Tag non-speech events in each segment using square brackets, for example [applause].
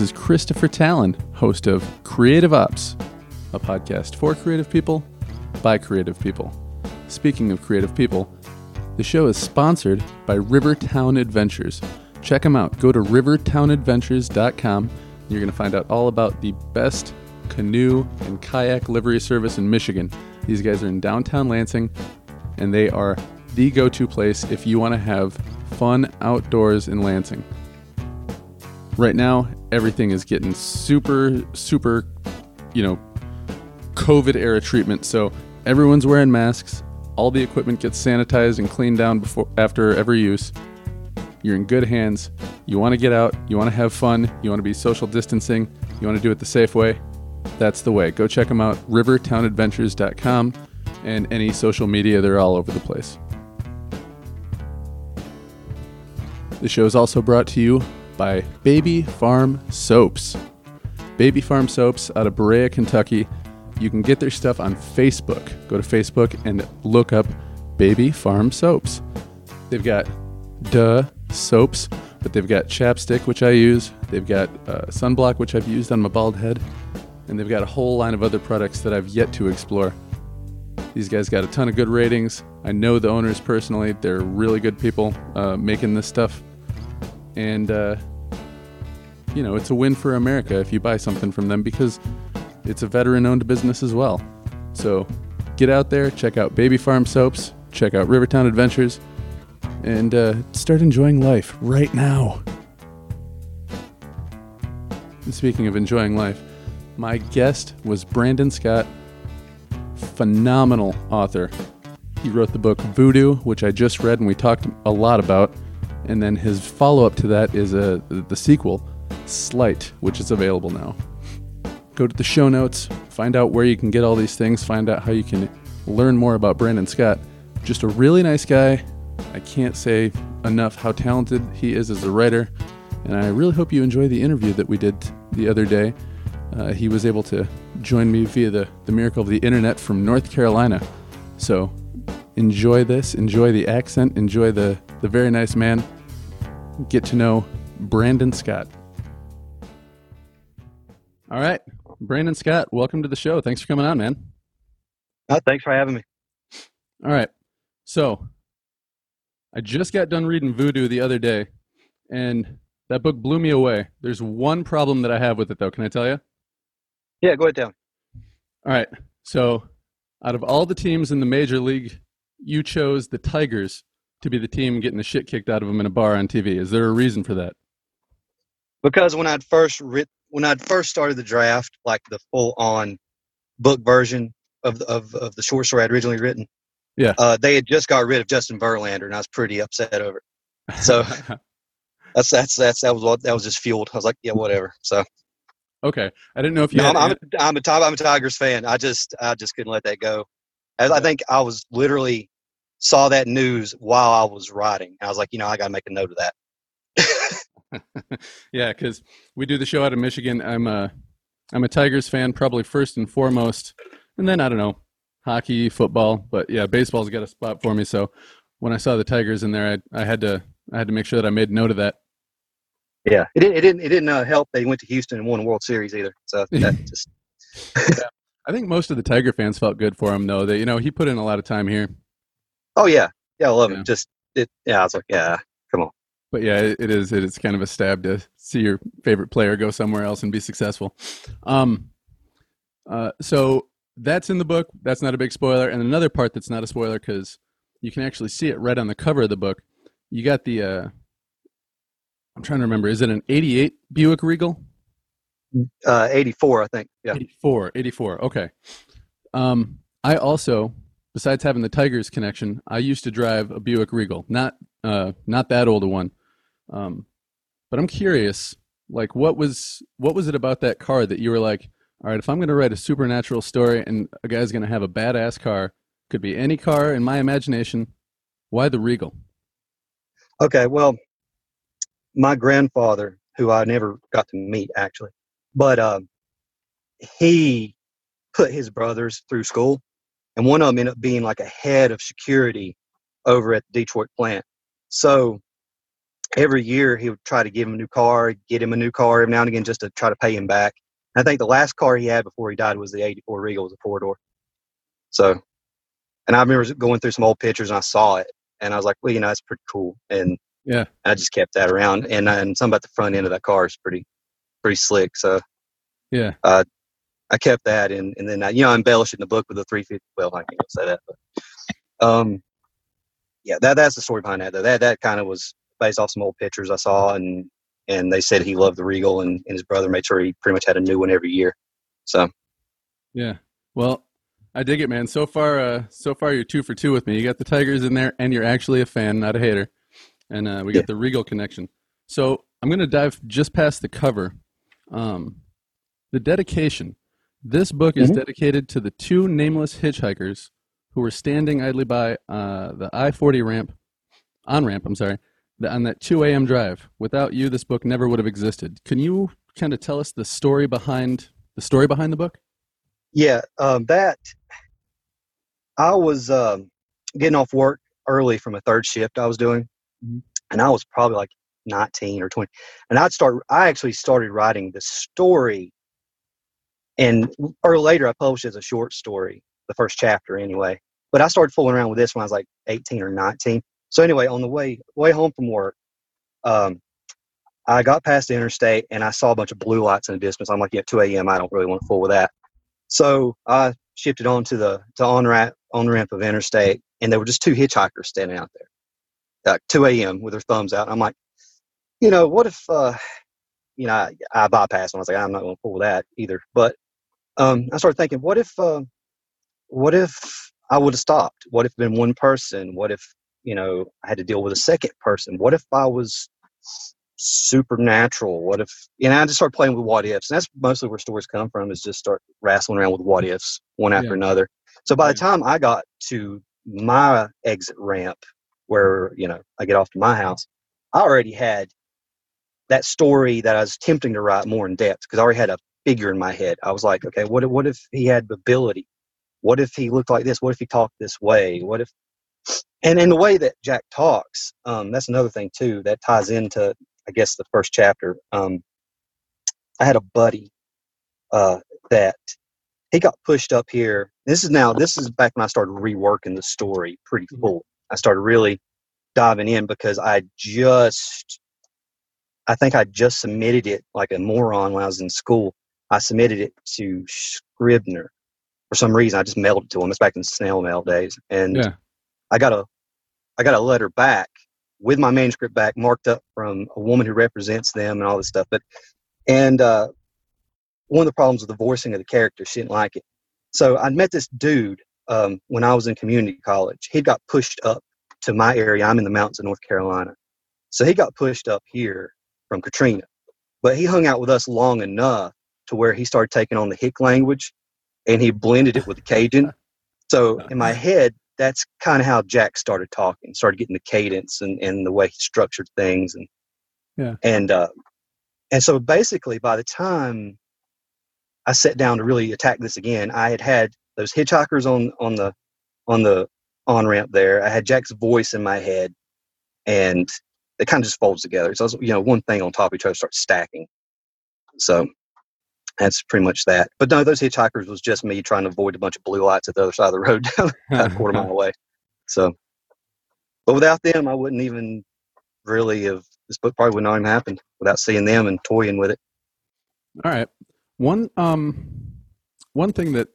This is Christopher Talon, host of Creative Ops, a podcast for creative people by creative people. Speaking of creative people, the show is sponsored by Rivertown Adventures. Check them out. Go to rivertownadventures.com. You're going to find out all about the best canoe and kayak livery service in Michigan. These guys are in downtown Lansing, and they are the go to place if you want to have fun outdoors in Lansing. Right now, everything is getting super, super, you know, COVID era treatment. So everyone's wearing masks. All the equipment gets sanitized and cleaned down before after every use. You're in good hands. You want to get out. You want to have fun. You want to be social distancing. You want to do it the safe way. That's the way. Go check them out. RivertownAdventures.com and any social media. They're all over the place. The show is also brought to you by Baby Farm Soaps. Baby Farm Soaps out of Berea, Kentucky. You can get their stuff on Facebook. Go to Facebook and look up Baby Farm Soaps. They've got duh soaps, but they've got chapstick, which I use. They've got uh, sunblock, which I've used on my bald head. And they've got a whole line of other products that I've yet to explore. These guys got a ton of good ratings. I know the owners personally. They're really good people uh, making this stuff. And, uh, you know, it's a win for America if you buy something from them because it's a veteran owned business as well. So get out there, check out Baby Farm Soaps, check out Rivertown Adventures, and uh, start enjoying life right now. And speaking of enjoying life, my guest was Brandon Scott, phenomenal author. He wrote the book Voodoo, which I just read and we talked a lot about. And then his follow up to that is a, the sequel, Slight, which is available now. Go to the show notes, find out where you can get all these things, find out how you can learn more about Brandon Scott. Just a really nice guy. I can't say enough how talented he is as a writer. And I really hope you enjoy the interview that we did the other day. Uh, he was able to join me via the, the miracle of the internet from North Carolina. So enjoy this, enjoy the accent, enjoy the, the very nice man. Get to know Brandon Scott. All right. Brandon Scott, welcome to the show. Thanks for coming on, man. Uh, thanks for having me. All right. So, I just got done reading Voodoo the other day, and that book blew me away. There's one problem that I have with it, though. Can I tell you? Yeah, go ahead, down. All right. So, out of all the teams in the major league, you chose the Tigers to be the team getting the shit kicked out of them in a bar on TV. Is there a reason for that? Because when I'd first writ- when I'd first started the draft, like the full on book version of the, of of the short story I'd originally written, Yeah. uh, they had just got rid of Justin Verlander, and I was pretty upset over it. So [laughs] that's that's that's that was what that was just fueled. I was like, yeah, whatever. So okay. I didn't know if you no, I'm, I'm a, I'm a I'm a Tigers fan. I just I just couldn't let that go. As I think I was literally saw that news while I was writing. I was like, you know, I got to make a note of that. [laughs] yeah, because we do the show out of Michigan. I'm a I'm a Tigers fan, probably first and foremost, and then I don't know hockey, football, but yeah, baseball's got a spot for me. So when I saw the Tigers in there, I I had to I had to make sure that I made note of that. Yeah, it didn't. It didn't. It didn't uh, help. They went to Houston and won the World Series either. So [laughs] that just I think most of the Tiger fans felt good for him, though. That you know he put in a lot of time here. Oh yeah, yeah, I love Yeah. it. Just it. Yeah, I was like, yeah, come on. But yeah, it, it is. It is kind of a stab to see your favorite player go somewhere else and be successful. Um, uh, so that's in the book. That's not a big spoiler. And another part that's not a spoiler because you can actually see it right on the cover of the book. You got the. Uh, I'm trying to remember. Is it an '88 Buick Regal? Uh, 84, I think. Yeah. 84. 84. Okay. Um, I also, besides having the Tigers connection, I used to drive a Buick Regal. Not, uh, not that old a one. Um, but I'm curious, like, what was what was it about that car that you were like, all right, if I'm going to write a supernatural story and a guy's going to have a badass car, could be any car in my imagination. Why the Regal? Okay. Well, my grandfather, who I never got to meet actually, but um, he put his brothers through school, and one of them ended up being like a head of security over at the Detroit plant. So every year he would try to give him a new car, get him a new car every now and again just to try to pay him back. I think the last car he had before he died was the '84 Regal, it was a four door. So, and I remember going through some old pictures and I saw it, and I was like, well, you know, that's pretty cool, and Yeah. I just kept that around. And and something about the front end of that car is pretty pretty slick. So Yeah. I kept that, and and then I, you know I embellished it in the book with the 350. Well, I can't say that, but um, yeah, that that's the story behind that. Though that that kind of was based off some old pictures I saw, and and they said he loved the Regal, and, and his brother made sure he pretty much had a new one every year. So Yeah. Well, I dig it, man. So far, uh, so far you're two for two with me. You got the Tigers in there, and you're actually a fan, not a hater. And uh, we got Yeah. the Regal connection. So I'm going to dive just past the cover. Um, the dedication. This book is Mhm. dedicated to the two nameless hitchhikers who were standing idly by uh, the I-40 ramp, on ramp. I'm sorry, on that 2 a.m. drive. Without you, this book never would have existed. Can you kind of tell us the story behind the story behind the book? yeah, um, that I was um, getting off work early from a third shift I was doing, Mhm. and I was probably like 19 or 20, and I'd start. I actually started writing the story, and or later I published it as a short story, the first chapter anyway. But I started fooling around with this when I was like 18 or 19. So anyway, on the way way home from work, um, I got past the interstate and I saw a bunch of blue lights in the distance. I'm like, yeah, 2 a.m. I don't really want to fool with that. So I shifted on to the to on ramp on ramp of interstate, and there were just two hitchhikers standing out there, like 2 a.m. with their thumbs out. I'm like, you know, what if, uh, you know, I, I bypassed them. I was like, I'm not going to fool that either. But um, I started thinking, what if, uh, what if I would have stopped? What if been one person? What if, you know, I had to deal with a second person? What if I was supernatural? What if, you know, I just started playing with what ifs. And that's mostly where stories come from is just start wrestling around with what ifs one after Yeah. another. So by the time I got to my exit ramp where, you know, I get off to my house, I already had that story that I was attempting to write more in depth because I already had a figure in my head. I was like, okay, what if, what if he had ability? What if he looked like this? What if he talked this way? What if, and in the way that Jack talks, um, that's another thing too that ties into, I guess, the first chapter. Um, I had a buddy uh, that he got pushed up here. This is now, this is back when I started reworking the story pretty Mhm. full. I started really diving in because I just, I think I just submitted it like a moron when I was in school. I submitted it to Scribner for some reason. I just mailed it to him. It's back in snail mail days, and Yeah. I got a, I got a letter back with my manuscript back, marked up from a woman who represents them and all this stuff. But, and uh, one of the problems with the voicing of the character, she didn't like it. So I met this dude um, when I was in community college. He got pushed up to my area. I'm in the mountains of North Carolina. So he got pushed up here from Katrina. But he hung out with us long enough to where he started taking on the Hick language and he blended it with the Cajun. So in my [laughs] head, that's kind of how Jack started talking, started getting the cadence and, and the way he structured things. And, Yeah. and, uh, and so basically by the time I sat down to really attack this again, I had had those hitchhikers on, on the, on the on ramp there. I had Jack's voice in my head and it kind of just folds together. So, it's, you know, one thing on top of each other starts stacking. So that's pretty much that. But no, those hitchhikers was just me trying to avoid a bunch of blue lights at the other side of the road [laughs] down a [laughs] quarter mile away. So, but without them, I wouldn't even really have, this book probably would not even happen without seeing them and toying with it. All right. One um one thing that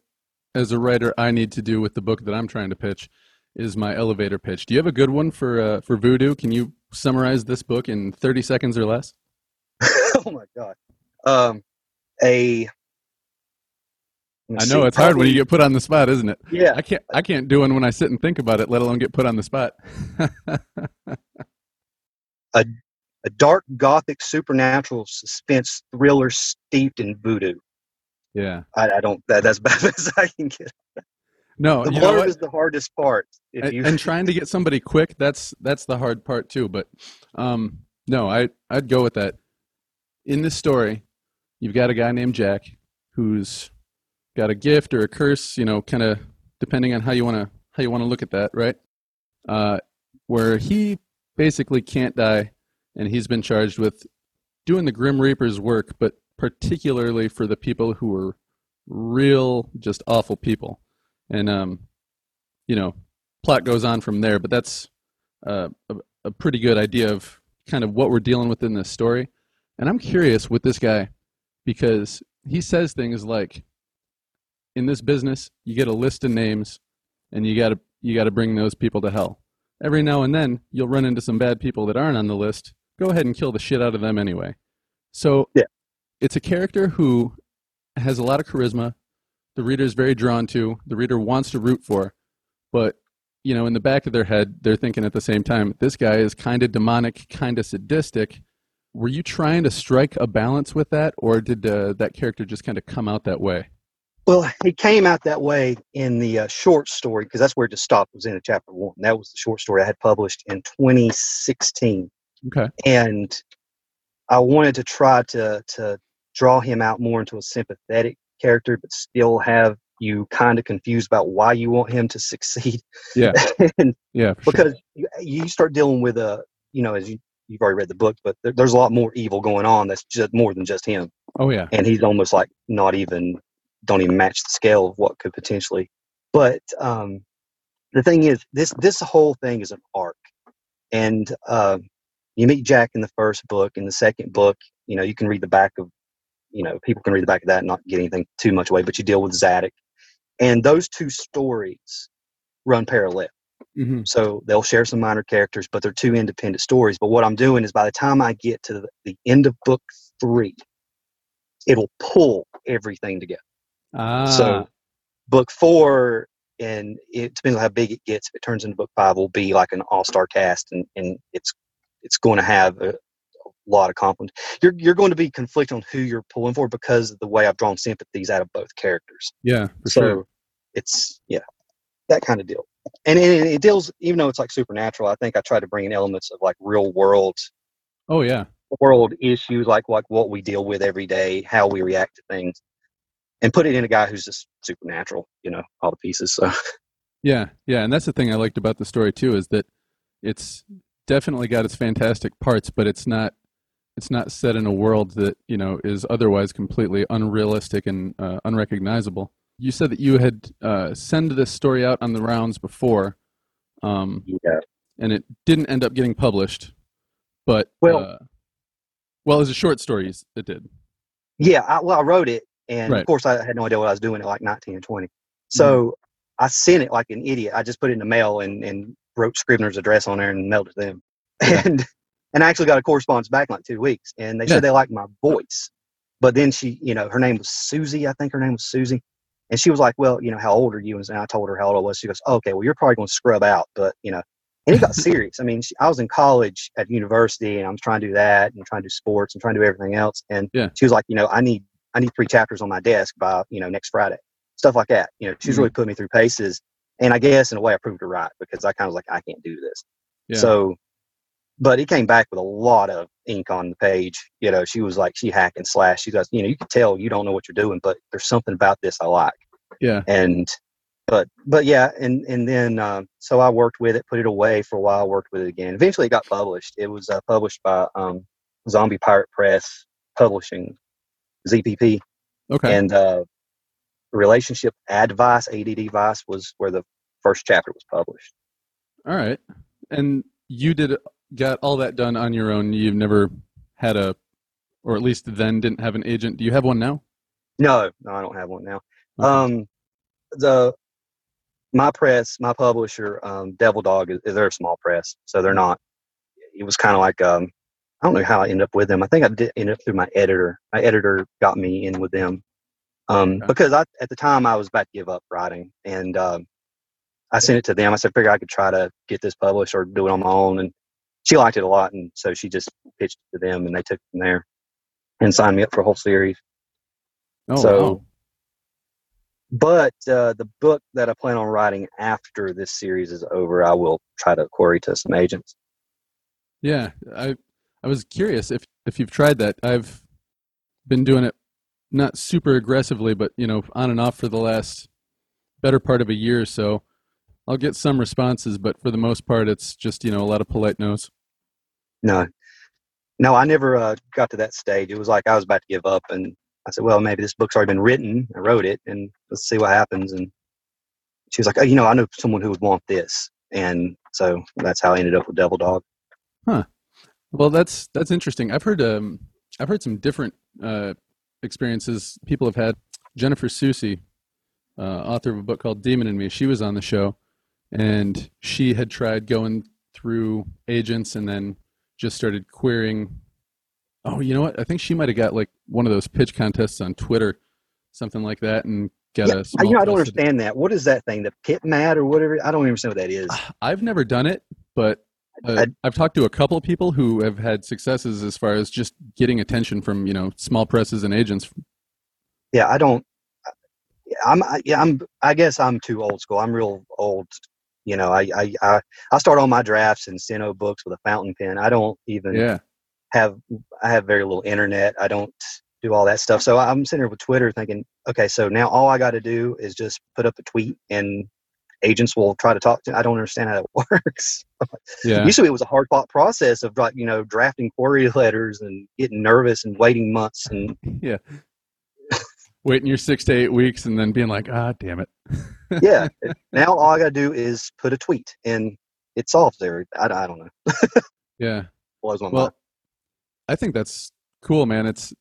as a writer I need to do with the book that I'm trying to pitch is my elevator pitch. Do you have a good one for uh, for Voodoo? Can you summarize this book in 30 seconds or less? [laughs] oh my God. Um, a, I know see, it's hard when you get put on the spot, isn't it? Yeah. I can't I can't do one when I sit and think about it, let alone get put on the spot. [laughs] a a dark gothic supernatural suspense thriller steeped in voodoo. yeah. I, I don't. That, that's [laughs] bad as I can get. No, The you know blurb what? is the hardest part. If and, you and trying to get somebody quick that's that's the hard part too but um no i i'd go with that in this story you've got a guy named jack who's got a gift or a curse you know kind of depending on how you want to how you want to look at that right uh where he basically can't die and he's been charged with doing the Grim Reaper's work, but particularly for the people who were real, just awful people. And um, you know, plot goes on from there. But that's uh, a, a pretty good idea of kind of what we're dealing with in this story. And I'm curious with this guy because he says things like, "In this business, you get a list of names, and you got to you got to bring those people to hell." Every now and then, you'll run into some bad people that aren't on the list. Go ahead and kill the shit out of them anyway. So, yeah. it's a character who has a lot of charisma. The reader is very drawn to. The reader wants to root for, but you know, in the back of their head, they're thinking at the same time, this guy is kind of demonic, kind of sadistic. Were you trying to strike a balance with that, or did uh, that character just kind of come out that way? Well, it came out that way in the uh, short story because that's where it just stopped. Was in a chapter one. That was the short story I had published in 2016. Okay. And I wanted to try to to draw him out more into a sympathetic character, but still have you kind of confused about why you want him to [laughs] succeed. Yeah. and Yeah. for sure. because you, you start dealing with a, you know, as you you've already read the book, but there, there's a lot more evil going on. That's just more than just him, Oh yeah. and he's almost like not even don't even match the scale of what could potentially. But um, the thing is, this this whole thing is an arc, and uh, you meet Jack in the first book. In the second book, you know, you can read the back of, you know, people can read the back of that and not get anything too much away. But you deal with Zadok, and those two stories run parallel. Hmm So they'll share some minor characters, but they're two independent stories. But what I'm doing is by the time I get to the, end of book three, it'll pull everything together. Ah. So book four, and it depends on how big it gets. If it turns into book five, will be like an all-star cast, and, and it's it's going to have a, a lot of conflict. You're you're going to be conflicted on who you're pulling for because of the way I've drawn sympathies out of both characters yeah, for so sure. it's yeah that kind of deal and it, it deals even though it's like supernatural i think i try to bring in elements of like real world Oh yeah. world issues like like what we deal with every day how we react to things and put it in a guy who's just supernatural you know all the pieces so Yeah, yeah, and that's the thing I liked about the story too is that it's definitely got its fantastic parts, but it's not it's not set in a world that you know is otherwise completely unrealistic and uh, unrecognizable. You said that you had uh, send this story out on the rounds before, um, yeah and it didn't end up getting published. But Well- uh, well, as a short story, it did. yeah I, well i wrote it and Right. of course i had no idea what i was doing at like 19 and 20 so i sent it like an idiot i just put it in the mail and and wrote Scribner's address on there and mailed it to them [laughs] Yeah. and and I actually got a correspondence back in like two weeks, and they Yeah. said they liked my voice. But then she, you know, her name was Susie. I think her name was Susie, and she was like, "Well, you know, how old are you?" And I told her how old I was. She goes, oh, "Okay, well, you're probably going to scrub out, but you know." And it got [laughs] serious. I mean, she, I was in college at university, and I was trying to do that, and trying to do sports, and trying to do everything else. And Yeah. she was like, "You know, I need I need three chapters on my desk by you know next Friday." Stuff like that. You know, she's Mhm. really put me through paces, and I guess in a way I proved her right because I kind of was like, "I can't do this." Yeah. So, but he came back with a lot of ink on the page. You know, she was like, she hack and slash. She goes, you know, you can tell you don't know what you're doing, but there's something about this I like. yeah, And, but, but yeah, and and then um, so I worked with it, put it away for a while, worked with it again. Eventually, it got published. It was uh, published by um, Zombie Pirate Press Publishing, ZPP, okay, and uh, Relationship Advice, ADD Vice, was where the first chapter was published. all right. And you did got all that done on your own. You've never had a, or at least then didn't have an agent. Do you have one now? No, no, I don't have one now. Okay. Um, the my press, my publisher, um, Devil Dog, is they're a small press, so they're not. It was kind of like um, I don't know how I ended up with them. I think I did end up through my editor. My editor got me in with them um, Okay. because I at the time I was about to give up writing, and um, I sent it to them. I said, figure I could try to get this published or do it on my own, and she liked it a lot, and so she just pitched it to them, and they took it from there and signed me up for a whole series. oh, so- wow. But uh, the book that I plan on writing after this series is over, I will try to query to some agents. Yeah, I I was curious if if you've tried that. I've been doing it not super aggressively, but you know, on and off for the last better part of a year or so. I'll get some responses, but for the most part, it's just you know a lot of polite no's. No, no, I never uh, got to that stage. It was like I was about to give up, and I said, "Well, maybe this book's already been written. I wrote it, and let's see what happens." And she was like, "Oh, you know, I know someone who would want this," and so that's how I ended up with Devil Dog. Huh. Well, that's that's interesting. I've heard um, I've heard some different uh, experiences people have had. Jennifer Susie, uh, author of a book called Demon in Me, she was on the show, and she had tried going through agents and then just started querying. Oh, you know what? I think she might have got like one of those pitch contests on Twitter, something like that, and got Yeah, a. You know, I don't understand that. What is that thing? The PitMad or whatever? I don't even understand what that is. [sighs] I've never done it, but uh, I- I've talked to a couple of people who have had successes as far as just getting attention from you know small presses and agents. Yeah, I don't. I'm. I- Yeah, I'm. I guess I'm too old school. I'm real old. You know, I I I, I start all my drafts in Steno books with a fountain pen. I don't even Yeah, have. I have very little internet. I don't do all that stuff. So I'm sitting here with Twitter thinking, okay, so now all I got to do is just put up a tweet and agents will try to talk to. I don't understand how that [laughs] works. [laughs] yeah, Usually it was a hard fought process of like you know drafting query [laughs] letters and getting nervous and waiting months and yeah. Waiting your six to eight weeks and then being like, ah, damn it. yeah. [laughs] now all I got to do is put a tweet and it solves there. I, I don't know. [laughs] Yeah. Blows my Well, mind. I think that's cool, man. It's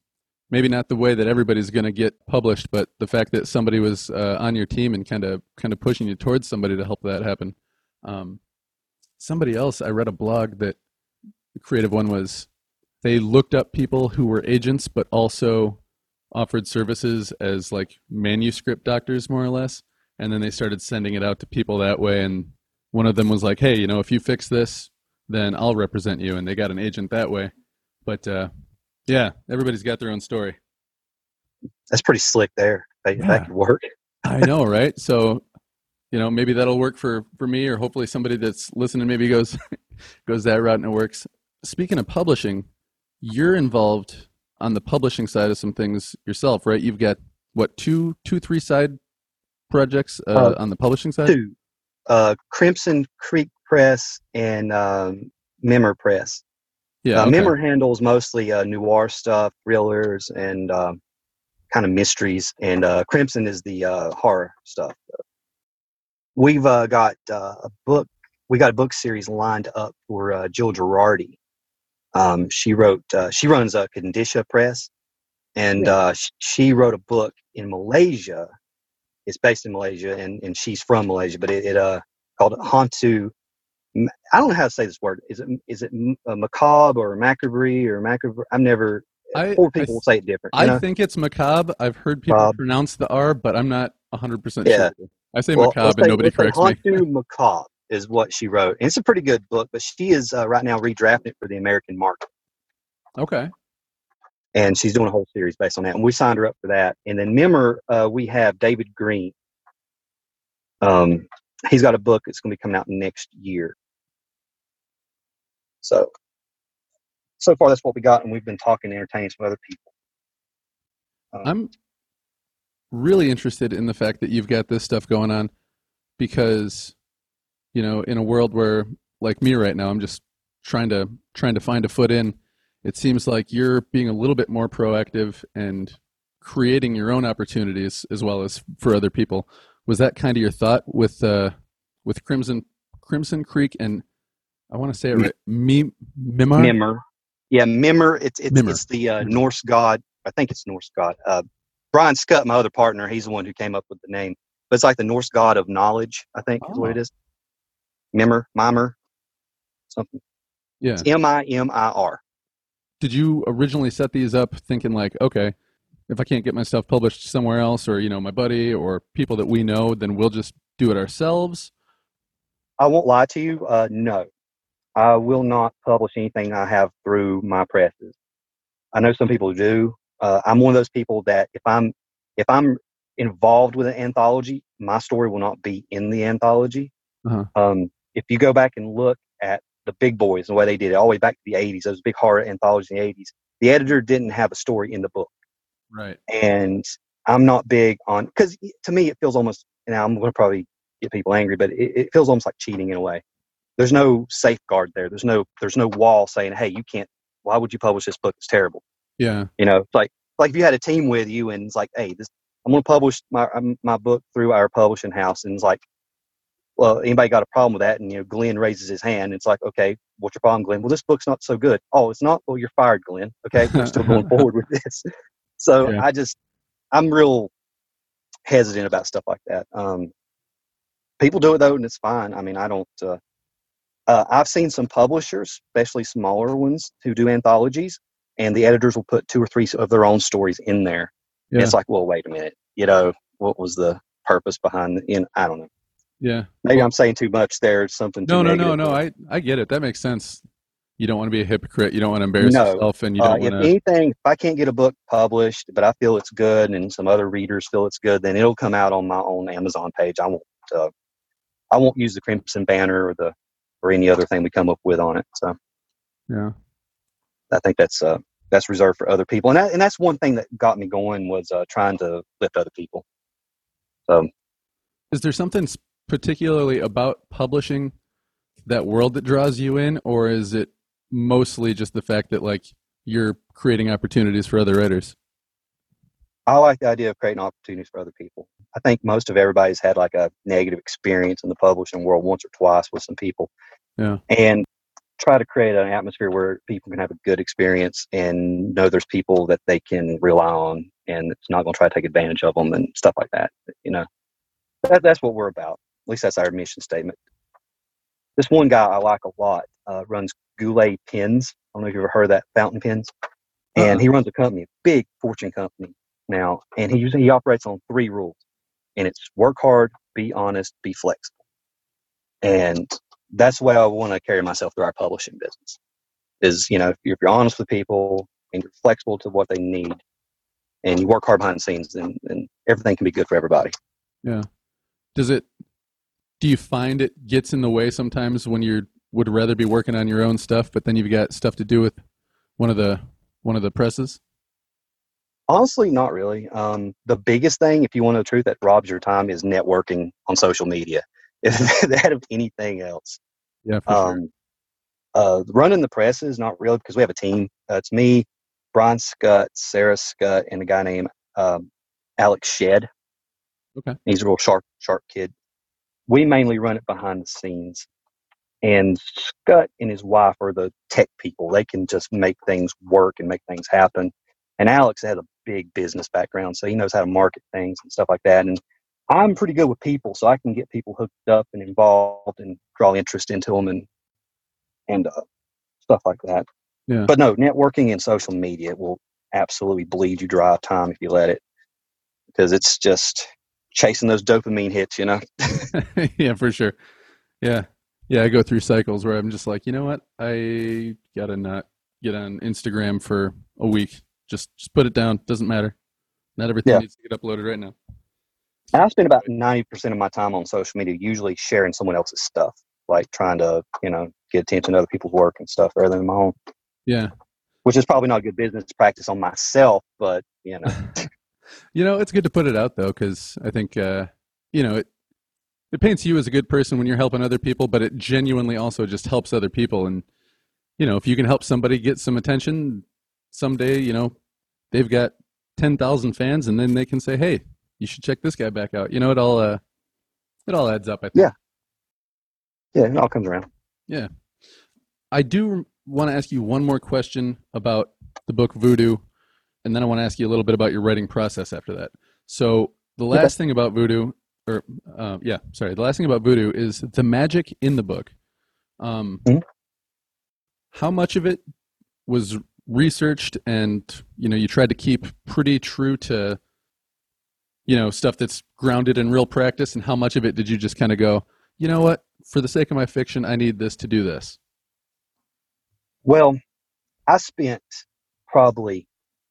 maybe not the way that everybody's going to get published, but the fact that somebody was uh, on your team and kind of kind of pushing you towards somebody to help that happen. Um, somebody else, I read a blog that the creative one was they looked up people who were agents, but also offered services as like manuscript doctors, more or less, and then they started sending it out to people that way. And one of them was like, "Hey, you know, if you fix this, then I'll represent you," and they got an agent that way. But uh, yeah, everybody's got their own story. That's pretty slick there. That, Yeah. that could work. I know, right? So, you know, maybe that'll work for for me, or hopefully somebody that's listening maybe goes [laughs] goes that route and it works. Speaking of publishing, you're involved on the publishing side of some things yourself, right? You've got what two two three side projects uh, Uh, on the publishing side. Two, uh, Crimson Creek Press and um, Memmer Press. Yeah, uh, okay. Memmer handles mostly uh, noir stuff, thrillers, and um, kind of mysteries. And uh, Crimson is the uh, horror stuff. We've uh, got uh, a book. We got a book series lined up for uh, Jill Girardi. Um, she wrote. Uh, she runs a Kandisha Press, and uh, sh- she wrote a book in Malaysia. It's based in Malaysia, and, and she's from Malaysia. But it, it uh called Hantu. I don't know how to say this word. Is it is it uh, macabre or macabre or macabre? I've never. I- Four I people will say it different. I know? think it's macabre. I've heard people Macabre. pronounce the R, but I'm not 100% Yeah. sure. I say Well, macabre and say- nobody corrects me. Hantu Macabre is what she wrote. And it's a pretty good book, but she is uh, right now redrafting it for the American market. Okay. and she's doing a whole series based on that. And we signed her up for that. And then Memmer, uh, we have David Green. Um, he's got a book that's going to be coming out next year. So, so far that's what we got, and we've been talking and entertaining some other people. Um, I'm really interested in the fact that you've got this stuff going on because you know in a world where like me right now I'm just trying to trying to find a foot in it seems like you're being a little bit more proactive and creating your own opportunities as well as for other people was that kind of your thought with uh with Crimson Crimson Creek and I want to say it right Me Mimar Mimmer. Yeah, Mimmer. It's it's, it's the uh, Norse god. I think it's Norse god. Uh, Brian Scott, my other partner, he's the one who came up with the name. But it's like the Norse god of knowledge. I think is what it Oh. is. Mimmer, Mimer, something. yeah M I M I R. did you originally set these up thinking like okay if i can't get my stuff published somewhere else or you know my buddy or people that we know then we'll just do it ourselves I won't lie to you. Uh, no, I will not publish anything I have through my presses. I know some people do. Uh, I'm one of those people that if I'm if I'm involved with an anthology, my story will not be in the anthology. Uh-huh. Um, if you go back and look at the big boys and the way they did it, all the way back to the 80s, those big horror anthologies in the 80s, the editor didn't have a story in the book right and I'm not big on because to me it feels almost. Now I'm going to probably get people angry, but it, it feels almost like cheating in a way. There's no safeguard there. There's no there's no wall saying, hey, you can't why would you publish this book? It's terrible. Yeah. You know, like like if you had a team with you and it's like, hey, this I'm going to publish my um, my book through our publishing house, and it's like, well, anybody got a problem with that? And you know, Glenn raises his hand. And it's like, okay, what's your problem, Glenn? Well, this book's not so good. Oh, it's not. Well, you're fired, Glenn. Okay, we're still [laughs] going forward with this. So Yeah. I just I'm real hesitant about stuff like that. Um, people do it though, and it's fine. I mean, I don't. Uh, uh, I've seen some publishers, especially smaller ones, who do anthologies, and the editors will put two or three of their own stories in there. Yeah. It's like, well, wait a minute. You know, what was the purpose behind? In I don't know. Yeah. Maybe I'm saying too much there. Something. No, no, no, no. I I get it. That makes sense. You don't want to be a hypocrite. You don't want to embarrass No. yourself, and you uh, don't if want to. anything, if I can't get a book published, but I feel it's good, and some other readers feel it's good, then it'll come out on my own Amazon page. I won't. Uh, I won't use the Crimson Banner or the or any other thing we come up with on it. So Yeah. I think that's uh, that's reserved for other people, and that, and that's one thing that got me going was uh, trying to lift other people. So Is there something particularly about publishing that world that draws you in, or is it mostly just the fact that like you're creating opportunities for other writers? I like the idea of creating opportunities for other people. I think most of everybody's had like a negative experience in the publishing world once or twice with some people. Yeah. And try to create an atmosphere where people can have a good experience and know there's people that they can rely on and it's not going to try to take advantage of them and stuff like that. You know, that, that's what we're about. At least that's our mission statement. This one guy I like a lot uh, runs Goulet Pens. I don't know if you've ever heard of that fountain pens. And Uh-uh. he runs a company, a big fortune company now, and he usually he operates on three rules, and it's work hard, be honest, be flexible, and that's the way I want to carry myself through our publishing business. Is you know if you're, if you're honest with people and you're flexible to what they need, and you work hard behind the scenes, then, then everything can be good for everybody. Yeah. Does it? Do you find it gets in the way sometimes when you would rather be working on your own stuff, but then you've got stuff to do with one of the one of the presses? Honestly, not really. Um, the biggest thing, if you want to know the truth, that robs your time is networking on social media. [laughs] that of anything else. Yeah, for sure. Um, uh, running the press is not real because we have a team. Uh, it's me, Brian Scott, Sarah Scott, and a guy named um, Alex Shed. Okay. He's a real sharp, sharp kid. We mainly run it behind the scenes. And Scott and his wife are the tech people. They can just make things work and make things happen. And Alex has a big business background, so he knows how to market things and stuff like that. And I'm pretty good with people, so I can get people hooked up and involved and draw interest into them and and uh, stuff like that. Yeah. But no, networking and social media will absolutely bleed you dry of time if you let it, because it's just chasing those dopamine hits, you know. [laughs] [laughs] yeah, for sure. Yeah. Yeah, I go through cycles where I'm just like, you know what? I gotta not get on Instagram for a week. Just just put it down. Doesn't matter. Not everything Yeah. needs to get uploaded right now. I spend about ninety percent of my time on social media, usually sharing someone else's stuff, like trying to, you know, get attention to other people's work and stuff rather than my own. Yeah. Which is probably not a good business practice on myself, but you know, [laughs] You know, it's good to put it out though, because I think uh, you know it. It paints you as a good person when you're helping other people, but it genuinely also just helps other people. And you know, if you can help somebody get some attention someday, you know, they've got ten thousand fans, and then they can say, "Hey, you should check this guy back out." You know, it all uh, it all adds up. I think. Yeah. yeah, it all comes around. Yeah, I do want to ask you one more question about the book Voodoo, and then I want to ask you a little bit about your writing process after that. So the Okay. last thing about Voodoo, or uh, yeah, sorry, the last thing about Voodoo is the magic in the book. Um, Mhm. How much of it was researched, and you know, you tried to keep pretty true to, you know, stuff that's grounded in real practice, and how much of it did you just kind of go, you know what, for the sake of my fiction, I need this to do this. Well, I spent probably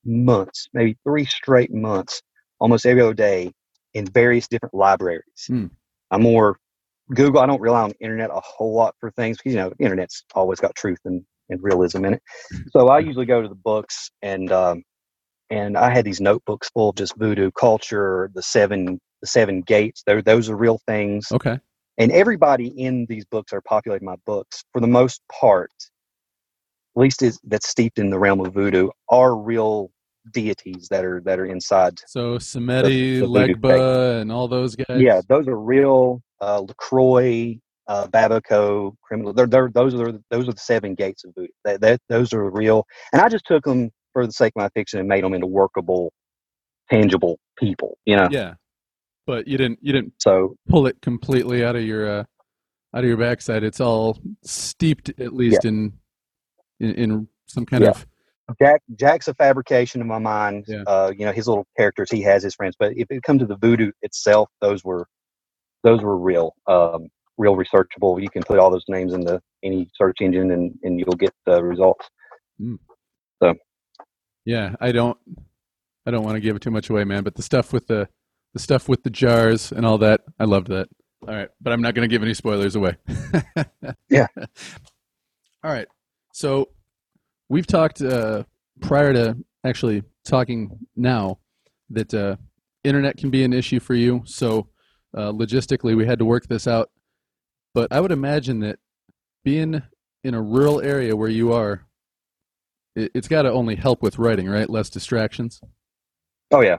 months, maybe three straight months, almost every other day in various different libraries. Hmm. I'm more Google. I don't rely on the internet a whole lot for things because you know the internet's always got truth and, and realism in it. So I usually go to the books and um, and I had these notebooks full of just voodoo culture, the seven the seven gates. Those those are real things Okay. and everybody in these books are populating my books for the most part at least is that's steeped in the realm of voodoo, are real deities that are that are inside. So voodoo Legba, and all those guys. Yeah, those are real. Uh, Lacroix, uh, Babaco, criminal. They're, they're, those are those are the seven gates of voodoo. That, that those are real. And I just took them for the sake of my fiction and made them into workable, tangible people. You know. Yeah. But you didn't you didn't So pull it completely out of your uh, out of your backside. It's all steeped at least in, in in some kind Yeah. of Jack Jack's a fabrication in my mind. Yeah. Uh, you know, his little characters, he has his friends, but if it comes to the voodoo itself, those were those were real, um, real researchable. You can put all those names in the any search engine, and and you'll get the results. So yeah. I don't I don't want to give it too much away, man. But the stuff with the the stuff with the jars and all that, I loved that. All right, but I'm not going to give any spoilers away. [laughs] Yeah. All right. So we've talked uh, prior to actually talking now that uh, internet can be an issue for you. So uh, logistically, we had to work this out. But I would imagine that being in a rural area where you are, it, it's got to only help with writing, right? Less distractions. Oh yeah,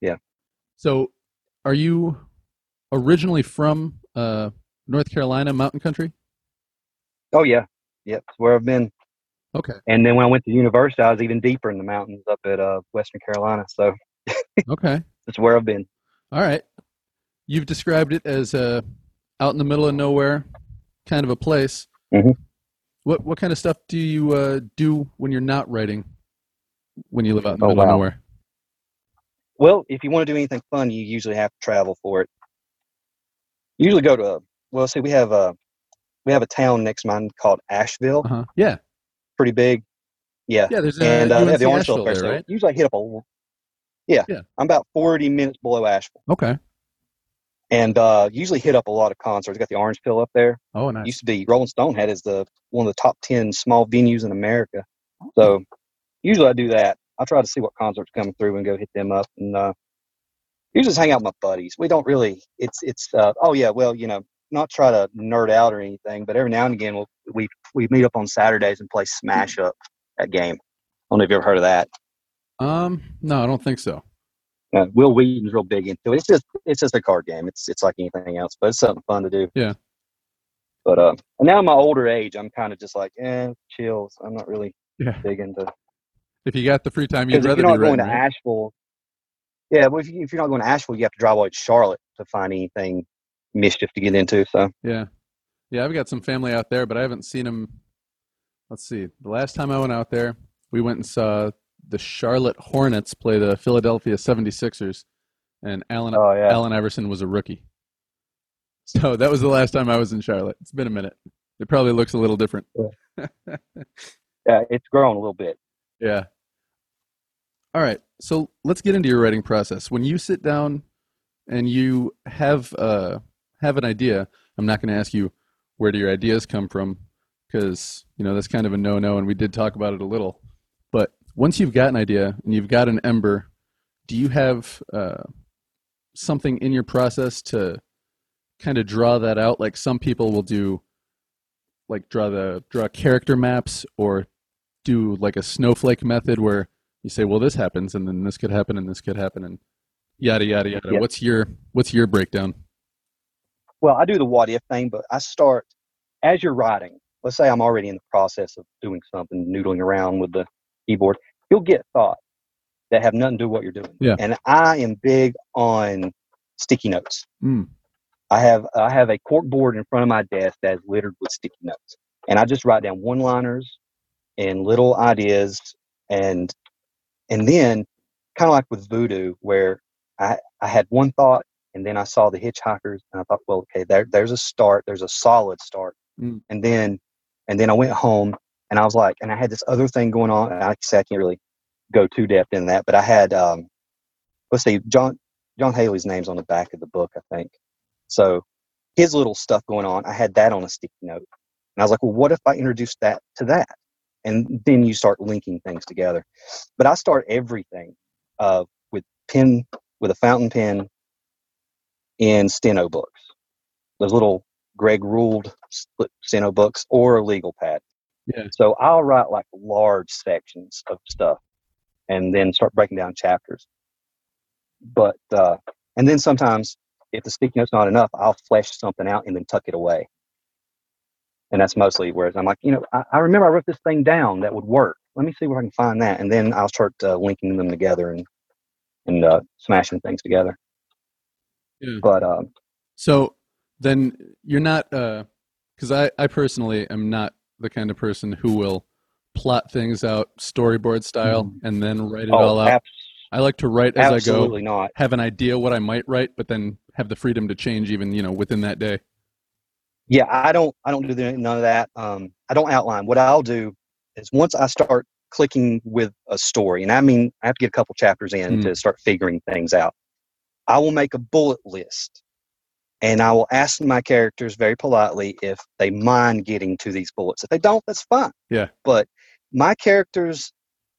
yeah. So, are you originally from uh, North Carolina, Mountain Country? oh yeah, yep. It's where I've been. Okay. And then when I went to university, I was even deeper in the mountains up at uh, Western Carolina. So Okay. [laughs] that's where I've been. All right. You've described it as uh, out in the middle of nowhere, kind of a place. Mhm. What what kind of stuff do you uh, do when you're not writing? When you live out in the Oh, middle of nowhere? Well, if you want to do anything fun, you usually have to travel for it. Usually go to a, well, see, we have a we have a town next to mine called Asheville, Uh huh. Yeah. Pretty big. Yeah, Yeah. There's a and uh, yeah, the Orange Asheville Fair. there, right? usually I hit up a yeah, Yeah. I'm about 40 minutes below Asheville, Okay. and uh, usually hit up a lot of concerts. Got the Orange Peel up there. Oh, nice. Used to be Rolling Stone had as the one of the top 10 small venues in America. So usually I do that. I try to see what concerts coming through and go hit them up, and uh, usually just hang out with my buddies. We don't really. It's it's. Uh, oh yeah, well you know, not try to nerd out or anything, but every now and again we'll, we we meet up on Saturdays and play Smash Up that game. I don't know if you've ever heard of that. Um. No, I don't think so. Uh, Wil Wheaton's real big into it. It's just it's just a card game. It's it's like anything else, but it's something fun to do. Yeah. But uh, and now in my older age, I'm kind of just like, eh, chills. I'm not really Yeah. big into If you got the free time, you'd because if rather you're not be going to? Asheville, yeah. Well, if, you, if you're not going to Asheville, you have to drive all the way to Charlotte to find anything mischief to get into. So Yeah. Yeah, I've got some family out there, but I haven't seen them. Let's see. The last time I went out there, we went and saw the Charlotte Hornets play the Philadelphia 76ers, and Allen, oh yeah, Allen Iverson was a rookie. So that was the last time I was in Charlotte. It's been a minute. It probably looks a little different. yeah, [laughs] it's grown a little bit. Yeah. All right. So let's get into your writing process. When you sit down and you have uh have an idea, I'm not going to ask you where do your ideas come from because you know that's kind of a no-no, and we did talk about it a little. But once you've got an idea and you've got an ember, do you have uh, something in your process to kind of draw that out? Like some people will do, like draw the draw character maps or do like a snowflake method where you say, well, this happens, and then this could happen, and this could happen, and yada yada yada. Yeah. What's your what's your breakdown? Well, I do the what if thing, but I start as you're writing. Let's say I'm already in the process of doing something, noodling around with the keyboard. You'll get thoughts that have nothing to do with what you're doing. Yeah. And I am big on sticky notes. Mm. I have I have a cork board in front of my desk that is littered with sticky notes, and I just write down one-liners and little ideas, and and then kind of like with voodoo, where I I had one thought, and then I saw the hitchhikers, and I thought, well, okay, there there's a start, there's a solid start, Mm. and then and then I went home, and I was like, and I had this other thing going on, and I I can't really go too depth in that, but I had um, let's see, John John Haley's name's on the back of the book, I think. So his little stuff going on, I had that on a sticky note. And I was like, well, what if I introduced that to that? And then you start linking things together. But I start everything uh, with pen, with a fountain pen in steno books. Those little Gregg ruled steno books or a legal pad. Yeah. So I'll write like large sections of stuff and then start breaking down chapters. But uh, and then sometimes if the sticky note's not enough, I'll flesh something out and then tuck it away. And that's mostly where I'm like, you know, I, I remember I wrote this thing down that would work. Let me see where I can find that, and then I'll start uh, linking them together and and uh, smashing things together. Yeah. But um, So then you're not, uh because I, I personally am not the kind of person who will plot things out storyboard style Mhm. and then write it oh, all out. abs- I like to write as I go, absolutely not. have an idea what I might write, but then have the freedom to change even you know within that day. Yeah, I don't. I don't do the, none of that. Um, I don't outline. What I'll do is once I start clicking with a story, and I mean I have to get a couple chapters in Mm. to start figuring things out. I will make a bullet list, and I will ask my characters very politely if they mind getting to these bullets. If they don't, that's fine. Yeah. But my characters,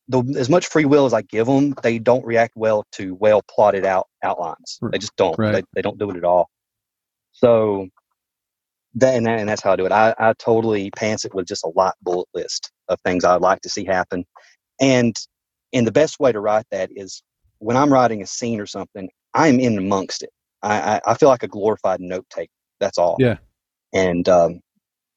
the, as much free will as I give them, they don't react well to well plotted out outlines. They just don't. right. They, they don't do it at all. So that and, that and that's how I do it. I, I totally pants it with just a lot bullet list of things I'd like to see happen. And and the best way to write that is when I'm writing a scene or something, I'm in amongst it. I, I, I feel like a glorified note taker. That's all. Yeah. And um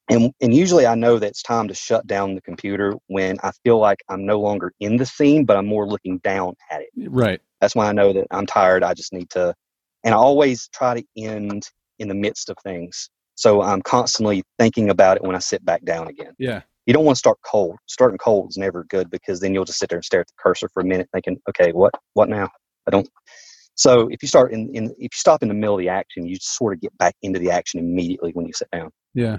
and and usually I know that it's time to shut down the computer when I feel like I'm no longer in the scene, but I'm more looking down at it Right. that's when I know that I'm tired. I just need to, and I always try to end in the midst of things. So I'm constantly thinking about it when I sit back down again. Yeah. You don't want to start cold. Starting cold is never good because then you'll just sit there and stare at the cursor for a minute, thinking, "Okay, what, what now?" I don't. So if you start in, in if you stop in the middle of the action, you sort of get back into the action immediately when you sit down. Yeah.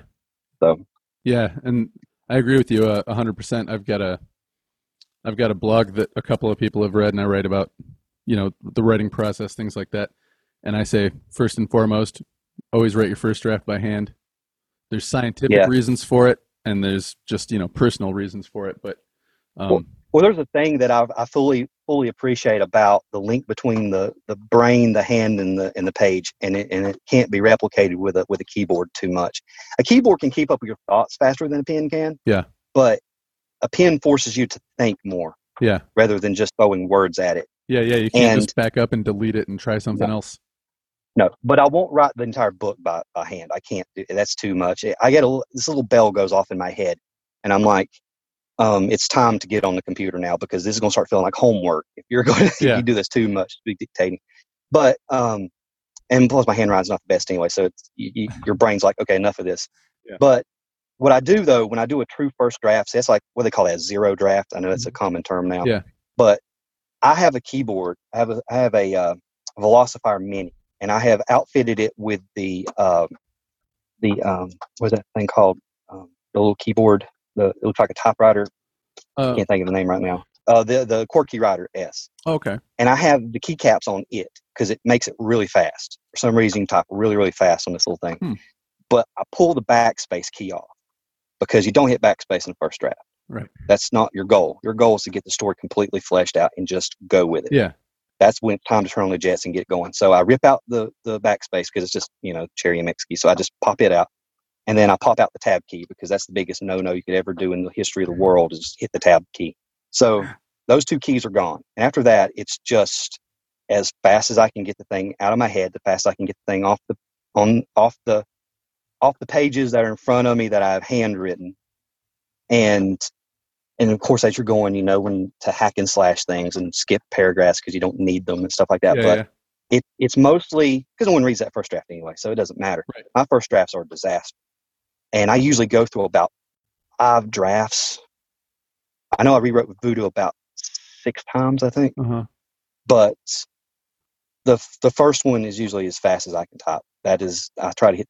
So Yeah, and I agree with you uh, a hundred percent. I've got a, I've got a blog that a couple of people have read, and I write about, you know, the writing process, things like that. And I say first and foremost, always write your first draft by hand. There's scientific Yeah. reasons for it, and there's just you know personal reasons for it. But um, Well, there's a thing that I, I fully fully appreciate about the link between the, the brain, the hand, and the and the page, and it and it can't be replicated with a with a keyboard too much. A keyboard can keep up with your thoughts faster than a pen can. Yeah. But a pen forces you to think more yeah, rather than just throwing words at it. yeah, yeah. You can't And- just back up and delete it and try something else. No, but I won't write the entire book by, by hand. I can't do that's too much. I get a this little bell goes off in my head, and I'm like, um, it's time to get on the computer now because this is going to start feeling like homework if you're [laughs] going to Yeah. you do this too much, to be dictating. But um, and plus my handwriting's not the best anyway, so it's, you, you, your brain's like, okay, enough of this. [laughs] Yeah. But what I do though, when I do a true first draft, so that's like what they call that zero draft. I know that's a common term now. Mm-hmm. Yeah. But I have a keyboard. I have a I have a uh, Velocifire Mini, and I have outfitted it with the um, the um, what's that thing called? Um, the little keyboard. The it looks like a typewriter. Uh, Can't think of the name right now. Uh, the the Qwerkywriter S, okay. and I have the keycaps on it because it makes it really fast. For some reason, you type really really fast on this little thing. Hmm. But I pull the backspace key off because you don't hit backspace in the first draft. Right. That's not your goal. Your goal is to get the story completely fleshed out and just go with it Yeah. That's when time to turn on the jets and get going. So I rip out the the backspace because it's just you know cherry MX key. So I just pop it out, and then I pop out the tab key because that's the biggest no no you could ever do in the history of the world is just hit the tab key. So [laughs] those two keys are gone, and after that it's just as fast as I can get the thing out of my head, the fast I can get the thing off the on off the off the pages that are in front of me that I've handwritten, and and of course as you're going, you know when to hack and slash things and skip paragraphs because you don't need them and stuff like that. Yeah, but yeah. it it's mostly because no one reads that first draft anyway, so it doesn't matter. Right. My first drafts are a disaster, and I usually go through about five drafts. I know I rewrote with Voodoo about six times, I think, Uh-huh. but the the first one is usually as fast as I can type. That is, I try to hit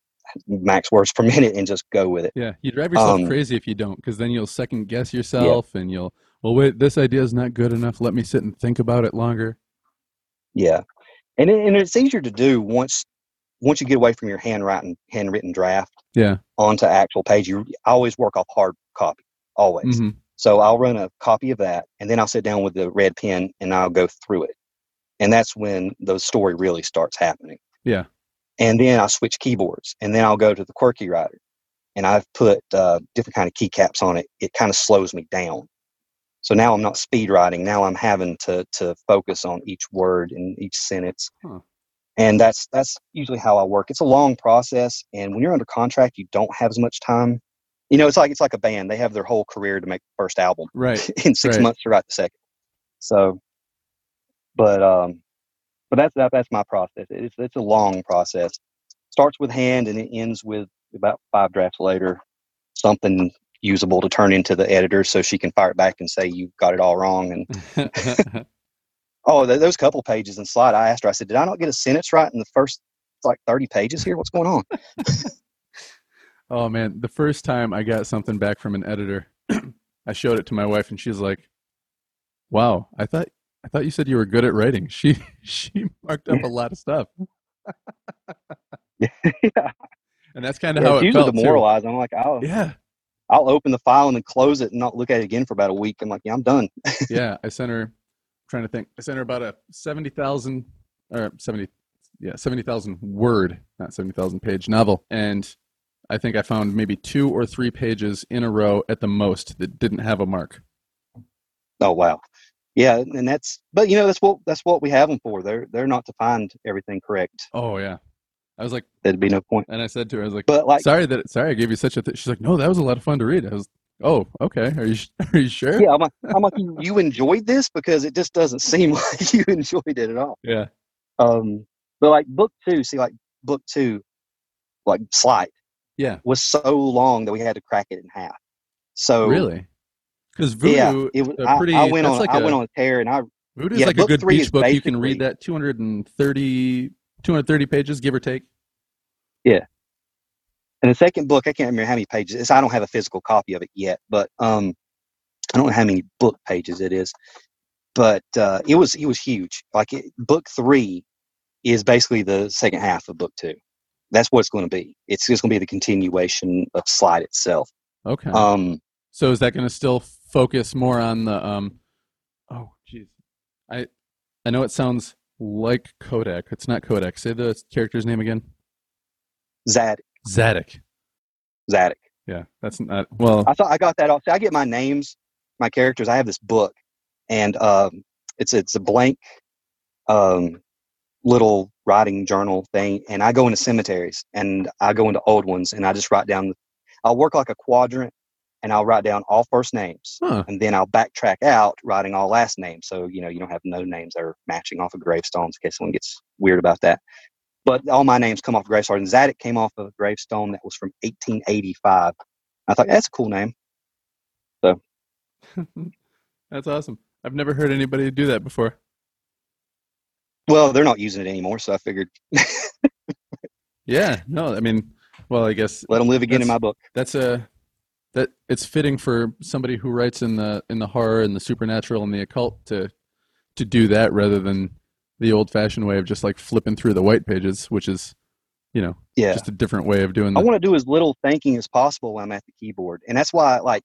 max words per [laughs] minute and just go with it. Yeah, you drive yourself Um, crazy if you don't, because then you'll second guess yourself, and you'll, well, wait, this idea is not good enough. Let me sit and think about it longer. Yeah, and it, and it's easier to do once once you get away from your handwriting handwritten draft Yeah. onto actual page. You I always work off hard copy, always. hmm So I'll run a copy of that, and then I'll sit down with the red pen and I'll go through it, and that's when the story really starts happening. Yeah. And then I'll switch keyboards, and then I'll go to the Qwerkywriter, and I've put uh, different kind of keycaps on it, it kind of slows me down. So now I'm not speed writing. Now I'm having to to focus on each word and each sentence. And that's that's usually how I work. It's a long process, and when you're under contract, you don't have as much time. You know, it's like it's like a band. They have their whole career to make the first album Right. [laughs] in six Right. months to write the second. So, but um, but that's that, that's my process. It's it's a long process. Starts with hand and it ends with about five drafts later, something usable to turn into the editor so she can fire it back and say you got it all wrong. And [laughs] oh, th- those couple pages in slide, I asked her. I said, did I not get a sentence right in the first like thirty pages here? What's going on? [laughs] oh man, the first time I got something back from an editor, [clears throat] I showed it to my wife and she's like, "Wow, I thought I thought you said you were good at writing." She [laughs] she marked up a lot of stuff. [laughs] yeah, And that's kind of it's how it usually felt too. I'm like, I'll Yeah. I'll open the file and then close it and not look at it again for about a week. I'm like, yeah, I'm done. yeah, [laughs] I sent her. trying to think. I sent her about a seventy thousand or seventy, yeah, seventy thousand word, not seventy thousand page novel, and I think I found maybe two or three pages in a row at the most that didn't have a mark. Oh wow. Yeah, and that's but you know that's what that's what we have them for. They're they're not to find everything correct. Oh yeah, I was like, There'd be no point. and I said to her, I was like, But like, sorry that sorry I gave you such a. Th-. She's like, no, that was a lot of fun to read. I was, oh, okay. Are you [laughs] are you sure? yeah, I'm like, I'm like you, you enjoyed this because it just doesn't [laughs] seem like you enjoyed it at all. Yeah. Um, but like book two, see, like book two, like Slight Yeah. was so long that we had to crack it in half. So Really? Because Voodoo, yeah, it was. a I, pretty. I went on. like I a, went on a tear, and I Voodoo's yeah, like a good beach book. You can read that 230, 230 pages, give or take. Yeah. And the second book, I can't remember how many pages. It's, I don't have a physical copy of it yet, but um, I don't know how many book pages it is. But uh, it was it was huge. Like it, book three is basically the second half of book two. That's what it's going to be. It's just going to be the continuation of Slide itself. Okay. Um, So is that going to still focus more on the um? Oh, jeez, I I know it sounds like Kodak. It's not Kodak. Say the character's name again. Zad Zadok. Zadok. Yeah, that's not well. I thought I got that off. I get my names, my characters. I have this book, and um, it's it's a blank um, little writing journal thing, and I go into cemeteries and I go into old ones, and I just write down. I'll work like a quadrant, and I'll write down all first names, Huh. and then I'll backtrack out writing all last names. So you know you don't have no names that are matching off of gravestones in case someone gets weird about that. But all my names come off of gravestones. Zadok came off of a gravestone that was from 1885. I thought that's a cool name. So [laughs] that's awesome. I've never heard anybody do that before. Well, they're not using it anymore, so I figured [laughs] Yeah. No, I mean, well, I guess let them live again in my book. that's a that it's fitting for somebody who writes in the in the horror and the supernatural and the occult to to do that rather than the old fashioned way of just like flipping through the white pages, which is you know Yeah, just a different way of doing I want to do as little thinking as possible when I'm at the keyboard, and that's why, like,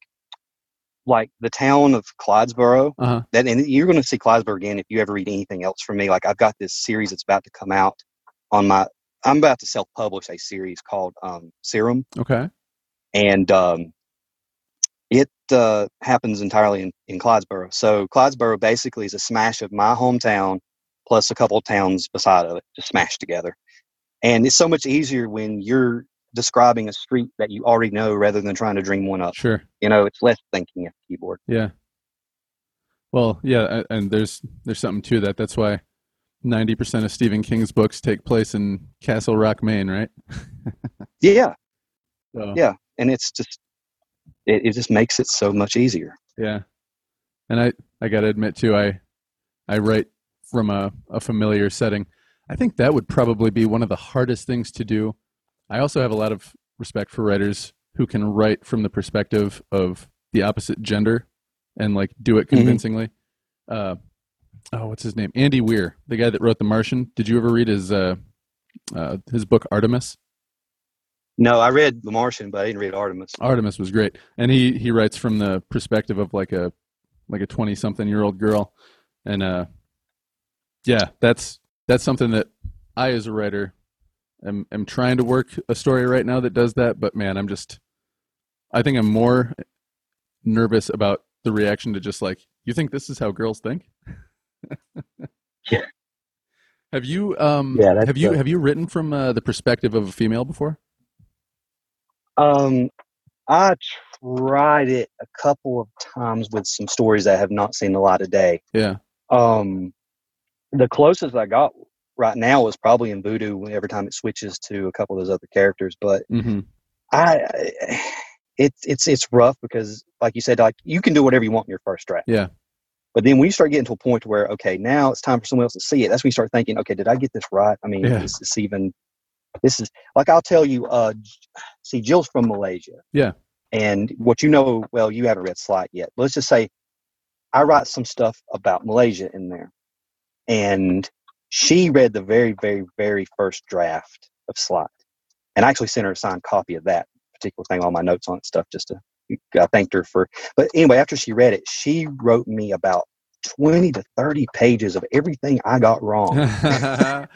like the town of Clydesboro. uh-huh. That, and you're going to see Clydesboro again if you ever read anything else from me. Like, I've got this series that's about to come out on my. I'm about to self-publish a series called um, Serum, Okay. and um, it uh, happens entirely in, in Clydesboro. So Clydesboro basically is a smash of my hometown plus a couple of towns beside of it, just smashed together. And it's so much easier when you're describing a street that you already know rather than trying to dream one up. Sure. You know, it's less thinking at the keyboard. Yeah. Well, yeah, and there's there's something to that. That's why 90% of Stephen King's books take place in Castle Rock, Maine, right? [laughs] Yeah, So, Yeah. and it's just it, it just makes it so much easier. Yeah. And I, I got to admit too, I, I write from a, a familiar setting. I think that would probably be one of the hardest things to do. I also have a lot of respect for writers who can write from the perspective of the opposite gender and like do it Mhm. convincingly. Uh, oh, what's his name? Andy Weir, the guy that wrote The Martian. Did you ever read his, uh, uh, his book Artemis? No, I read The Martian, but I didn't read Artemis. Artemis was great, and he he writes from the perspective of like a like a twenty something year old girl, and uh, yeah, that's that's something that I as a writer am am trying to work a story right now that does that. But man, I'm just I think I'm more nervous about the reaction to just like, you think this is how girls think? [laughs] Yeah. Have you um Yeah, have you have you written from uh, the perspective of a female before? Um, I tried it a couple of times with some stories that have not seen the light of day. Yeah. Um, the closest I got right now is probably in Voodoo. Every time it switches to a couple of those other characters, but Mm-hmm. I, it's it's it's rough because, like you said, like you can do whatever you want in your first draft. Yeah. But then when you start getting to a point where, okay, now it's time for someone else to see it, that's when you start thinking, okay, did I get this right? I mean, Yeah. is this even, this is, like I'll tell you, uh, see, Jill's from Malaysia. Yeah. And what you know, well, you haven't read Slight yet. Let's just say I write some stuff about Malaysia in there. And she read the very, very, very first draft of Slight. And I actually sent her a signed copy of that particular thing, all my notes on it, stuff, just to, I thanked her for, but anyway, after she read it, she wrote me about 20 to 30 pages of everything I got wrong. [laughs]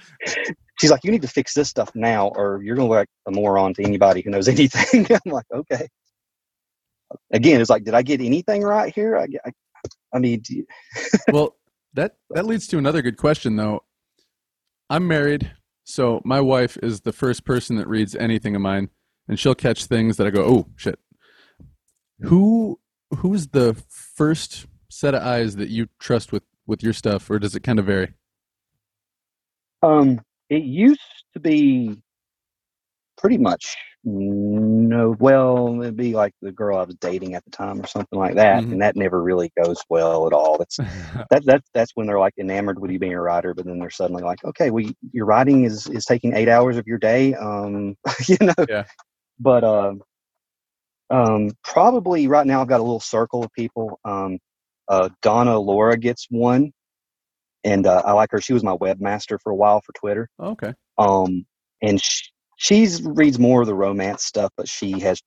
She's like, you need to fix this stuff now, or you're going to look like a moron to anybody who knows [laughs] anything. I'm like, okay. Again, it's like, did I get anything right here? I, I, I mean, [laughs] well, that that leads to another good question though. I'm married, so my wife is the first person that reads anything of mine, and she'll catch things that I go, "Oh shit." Who who's the first set of eyes that you trust with with your stuff, or does it kind of vary? um, it used to be pretty much no, well, it'd be like the girl I was dating at the time or something like that, Mhm. and that never really goes well at all. That's [laughs] that, that that's when they're like enamored with you being a writer, but then they're suddenly like, okay, we your writing is is taking eight hours of your day, um, [laughs] you know. Yeah. But um, um, probably right now I've got a little circle of people. Um, uh, Donna Laura gets one, and uh, I like her. She was my webmaster for a while for Twitter. okay. Um, and she, she's reads more of the romance stuff, but she has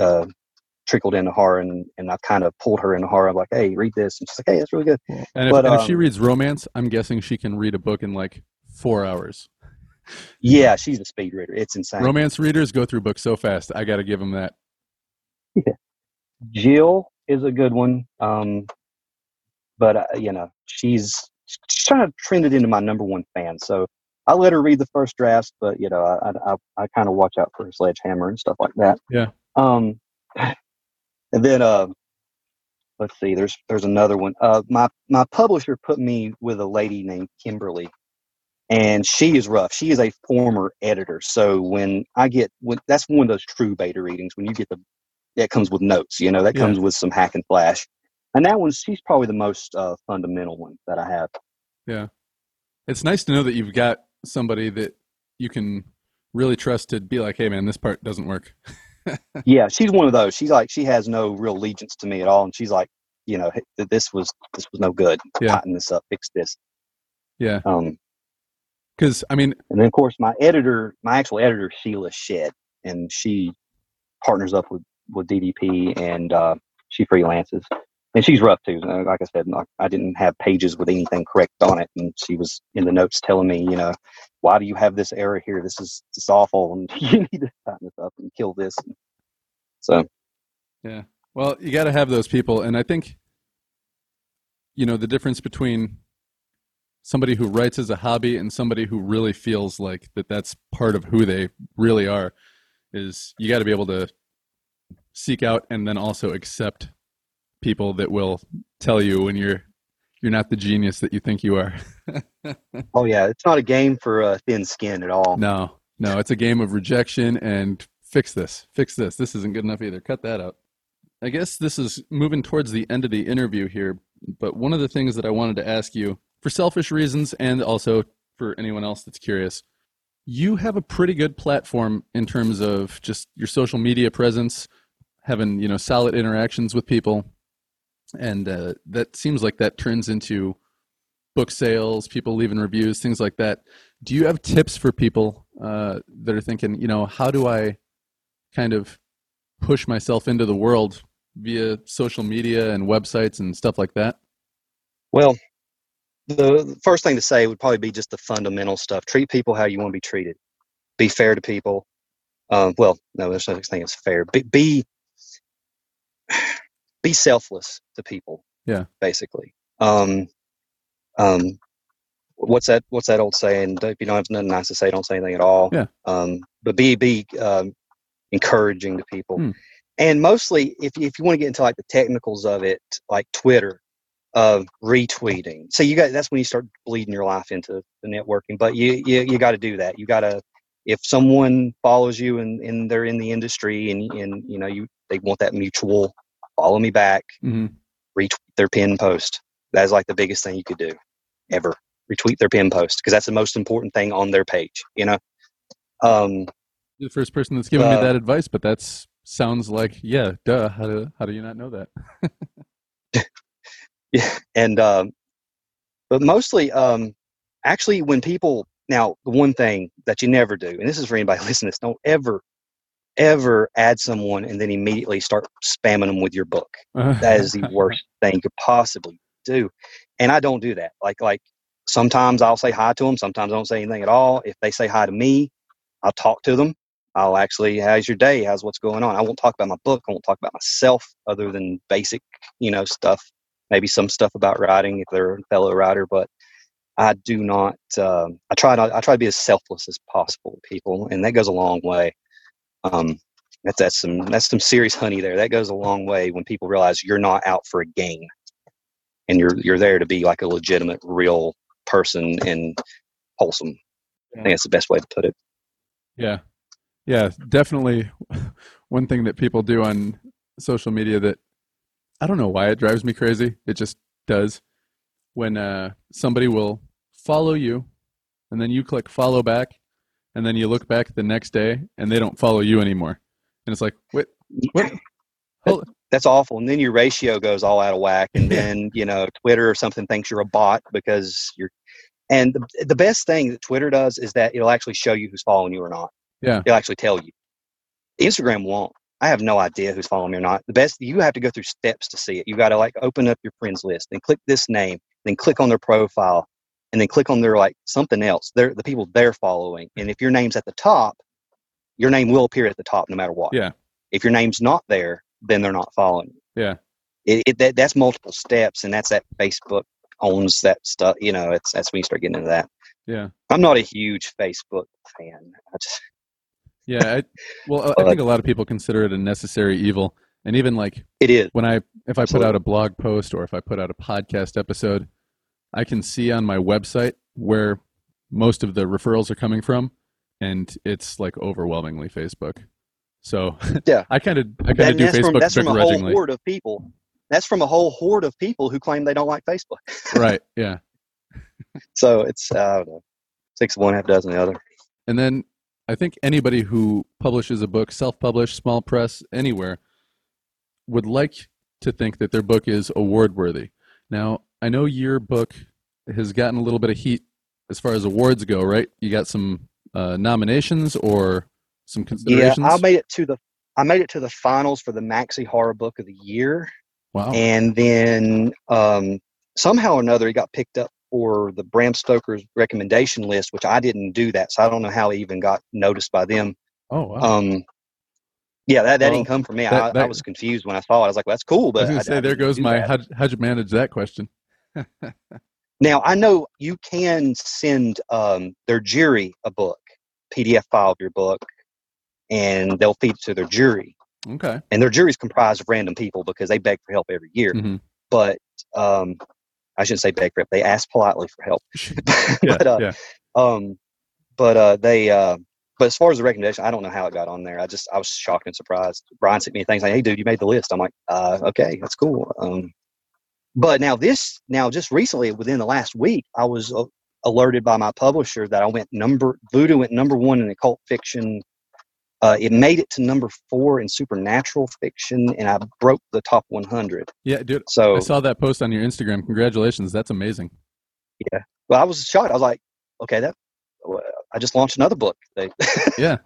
uh, trickled into horror, and, and I've kind of pulled her into horror. I'm like, hey, read this, and she's like, hey, that's really good. And if, But, and if she um, reads romance, I'm guessing she can read a book in like four hours. Yeah, she's a speed reader. It's insane. Romance readers go through books so fast. I got to give them that. Yeah. [laughs] Jill is a good one, um, but uh, you know, she's she's trying to trend it into my number one fan. So I let her read the first drafts, but you know, I I, I kind of watch out for her sledgehammer and stuff like that. Yeah. Um, [sighs] and then uh, let's see. There's there's another one. Uh, my my publisher put me with a lady named Kimberly, and she is rough. She is a former editor. So when I get when that's one of those true beta readings when you get the that comes with notes. You know that Yeah. comes with some hack and flash, and that one she's probably the most uh, fundamental one that I have. Yeah, it's nice to know that you've got somebody that you can really trust to be like, hey, man, this part doesn't work. [laughs] yeah, she's one of those. She's like she has no real allegiance to me at all, and she's like, you know, "Hey, this was this was no good. Yeah. Tighten this up, fix this. Yeah. Um, Because, I mean, and then of course my editor, my actual editor, Sheila Shed, and she partners up with with DDP, and uh, she freelances, and she's rough too. Uh, Like I said, I didn't have pages with anything correct on it, and she was in the notes telling me, you know, why do you have this error here? This is this is awful, and [laughs] you need to tighten this up and kill this. So yeah. well, you got to have those people. And I think, you know, the difference between somebody who writes as a hobby and somebody who really feels like that that's part of who they really are is you got to be able to seek out and then also accept people that will tell you when you're you're not the genius that you think you are. [laughs] Oh yeah, it's not a game for uh, thin skin at all. No, no, it's a game of rejection and fix this, fix this. This isn't good enough either. Cut that out. I guess this is moving towards the end of the interview here, but one of the things that I wanted to ask you, for selfish reasons and also for anyone else that's curious, you have a pretty good platform in terms of just your social media presence, having you know solid interactions with people, and uh, that seems like that turns into book sales, people leaving reviews, things like that do you have tips for people uh, that are thinking, you know, how do I kind of push myself into the world via social media and websites and stuff like that? Well, the first thing to say would probably be just the fundamental stuff. Treat people how you want to be treated. Be fair to people. Um, well, no, there's no such thing as fair. Be, be [sighs] be selfless to people. Yeah. Basically. Um, um, what's that? What's that old saying? If you don't have nothing nice to say, don't say anything at all. Yeah. Um, but be be um, encouraging to people, Hmm. and mostly if you, if you want to get into like the technicals of it, like Twitter, of retweeting. So you got that's when you start bleeding your life into the networking. But you you, you got to do that. You got to if someone follows you and, and they're in the industry and and you know you they want that mutual follow me back hmm retweet their pin post that is like the biggest thing you could do ever retweet their pin post because that's the most important thing on their page you know um You're the first person that's given me Uh, that advice, but that's sounds like yeah, duh. How do how do you not know that? [laughs] yeah and um but mostly um actually when people now the one thing that you never do and this is for anybody [laughs] listening to this don't ever ever add someone and then immediately start spamming them with your book. That is the [laughs] worst thing you could possibly do. And i don't do that. Like like sometimes i'll say hi to them sometimes i don't say anything at all. If they say hi to me i'll talk to them. I'll actually how's your day? How's what's going on? I won't talk about my book. I won't talk about myself other than basic you know stuff maybe some stuff about writing if they're a fellow writer but i do not um, i try not i try to be as selfless as possible with people and that goes a long way um, that's that's some that's some serious honey there. That goes a long way when people realize you're not out for a gain, and you're you're there to be like a legitimate, real person and wholesome. I think that's the best way to put it. Yeah. Yeah, definitely [laughs] one thing that people do on social media that I don't know why it drives me crazy. It just does. When uh, somebody will follow you and then you click follow back and then you look back the next day and they don't follow you anymore. And it's like, wait, what? Hold- That's awful. And then your ratio goes all out of whack, and then you know Twitter or something thinks you're a bot because you're. And the, the best thing that Twitter does is that it'll actually show you who's following you or not. Yeah. It'll actually tell you. Instagram won't. I have no idea who's following me or not. The best you have to go through steps to see it. You got to like open up your friends list and click this name, then click on their profile, and then click on their like something else. They're the people they're following. And if your name's at the top, your name will appear at the top no matter what. Yeah. If your name's not there, then they're not following you. Yeah. It, it that, that's multiple steps, and that's that Facebook owns that stuff. You know, it's that's when you start getting into that. Yeah. I'm not a huge Facebook fan. I just Yeah. I, [laughs] well, I- I think a lot of people consider it a necessary evil. And even like it is. when I if I put out a blog post or if I put out a podcast episode, I can see on my website where most of the referrals are coming from, and it's like overwhelmingly Facebook. So [laughs] Yeah. I kind of I kind of do that's from Facebook that's from a whole horde of people. That's from a whole horde of people who claim they don't like Facebook. [laughs] right? Yeah. So it's I don't know, six of one, half dozen the other. And then I think anybody who publishes a book, self-published, small press, anywhere, would like to think that their book is award worthy. Now, I know your book has gotten a little bit of heat as far as awards go, right? You got some uh, nominations or some considerations. Yeah. I made it to the I made it to the finals for the Maxi Horror Book of the Year. wow. and then um, somehow or another he got picked up for the Bram Stoker's recommendation list, which I didn't do that, so I don't know how he even got noticed by them. oh wow. Um, yeah, that, that Well, didn't come from me. that- I, I was confused when I saw it. I was like, well, "That's cool," I but was going I- say, I there goes my that. how'd, how'd you manage that question? [laughs] Now I know you can send um, their jury a book, PDF file of your book, and they'll feed it to their jury. Okay. And their jury is comprised of random people because they beg for help every year. hmm But um, I shouldn't say beg for help; they ask politely for help. [laughs] Yeah. [laughs] but uh, yeah. um, but uh, they uh, but as far as the recommendation, I don't know how it got on there. I just I was shocked and surprised. Brian sent me things like, "Hey, dude, you made the list." I'm like, uh, "Okay, that's cool." Um, but now this now just recently, within the last week, I was uh, alerted by my publisher that I went number Voodoo went number one in occult fiction. Uh, it made it to number four in supernatural fiction, and I broke the top 100. Yeah, dude. So I saw that post on your Instagram. Congratulations. That's amazing. Yeah. Well, I was shocked. I was like, okay, that well, I just launched another book. They, [laughs] Yeah.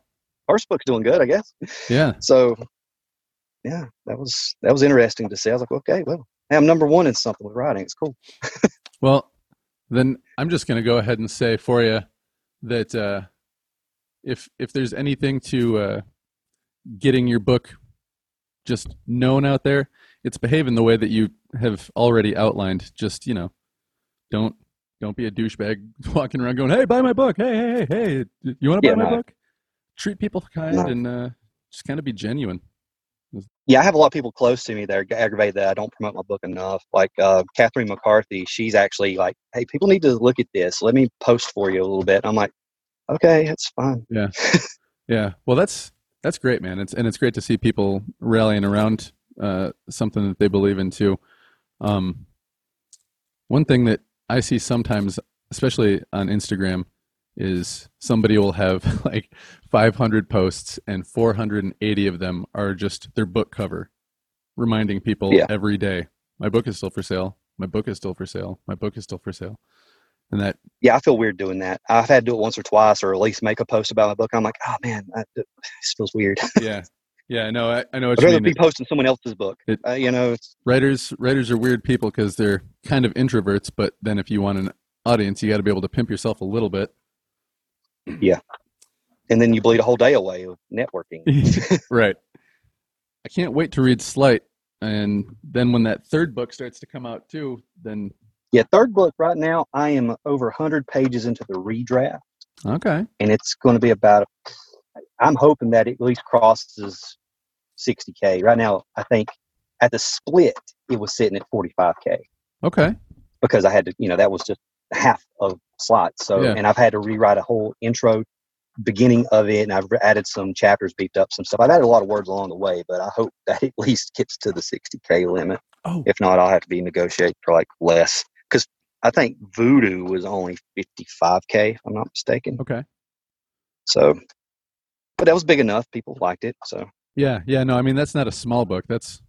first book's doing good, I guess. Yeah. So, yeah, that was that was interesting to see. I was like, okay, well, hey, I'm number one in something with writing. It's cool. Well, then I'm just going to go ahead and say for you that uh, if if there's anything to uh, getting your book just known out there, it's behaving the way that you have already outlined. Just you know, don't don't be a douchebag [laughs] walking around going, "Hey, buy my book! Hey, hey, hey, hey, you want to Yeah, buy my no. book?" Treat people kind No. and uh, just kind of be genuine. Yeah, I have a lot of people close to me that are aggravated that I don't promote my book enough. Like uh, Catherine McCarthy, she's actually like, "Hey, people need to look at this. Let me post for you a little bit." I'm like, "Okay, that's fine." Yeah, [laughs] yeah, well, that's that's great, man. It's and it's great to see people rallying around uh, something that they believe in too. Um, one thing that I see sometimes, especially on Instagram, is somebody will have [laughs] like 500 posts and 480 of them are just their book cover, reminding people Yeah. every day, "My book is still for sale. My book is still for sale. My book is still for sale." And that Yeah, I feel weird doing that. I've had to do it once or twice, or at least make a post about my book. I'm like, "Oh man, I, this [laughs] feels weird." [laughs] yeah, yeah, no, I, I know what I'd rather mean. be posting someone else's book. It- uh, you know, it's, writers writers are weird people because they're kind of introverts but then if you want an audience you got to be able to pimp yourself a little bit and then you bleed a whole day away of networking. [laughs] [laughs] right. I can't wait to read slight and then when that third book starts to come out too then yeah, third book right now, I am over 100 pages into the redraft. okay. And it's going to be about i'm hoping that it at least crosses 60k right now i think at the split it was sitting at 45k okay. Because i had to you know that was just half of slots so Yeah. and i've had to rewrite a whole intro beginning of it and i've added some chapters beefed up some stuff i've added a lot of words along the way but i hope that at least gets to the 60k limit oh if not i'll have to be negotiate for like less because i think voodoo was only 55k if i'm not mistaken okay so, but that was big enough. People liked it. So, yeah yeah no i mean that's not a small book that's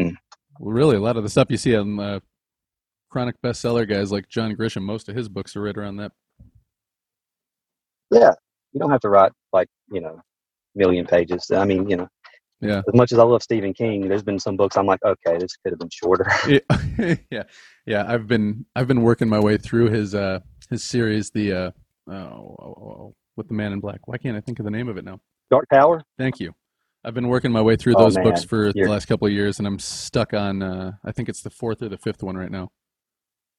Mm. really a lot of the stuff you see on uh, chronic bestseller guys like john grisham most of his books are right around that yeah, you don't have to write like, you know, million pages. I mean, you know, yeah as much as I love Stephen King, there's been some books I'm like, okay, this could have been shorter. [laughs] yeah, [laughs] yeah, yeah. I've been I've been working my way through his uh his series, the uh oh, oh, oh, oh, with the Man in Black. Why can't I think of the name of it now? Dark Tower? Thank you. I've been working my way through Oh, those books for the You're- last couple of years, and I'm stuck on. Uh, I think it's the fourth or the fifth one right now.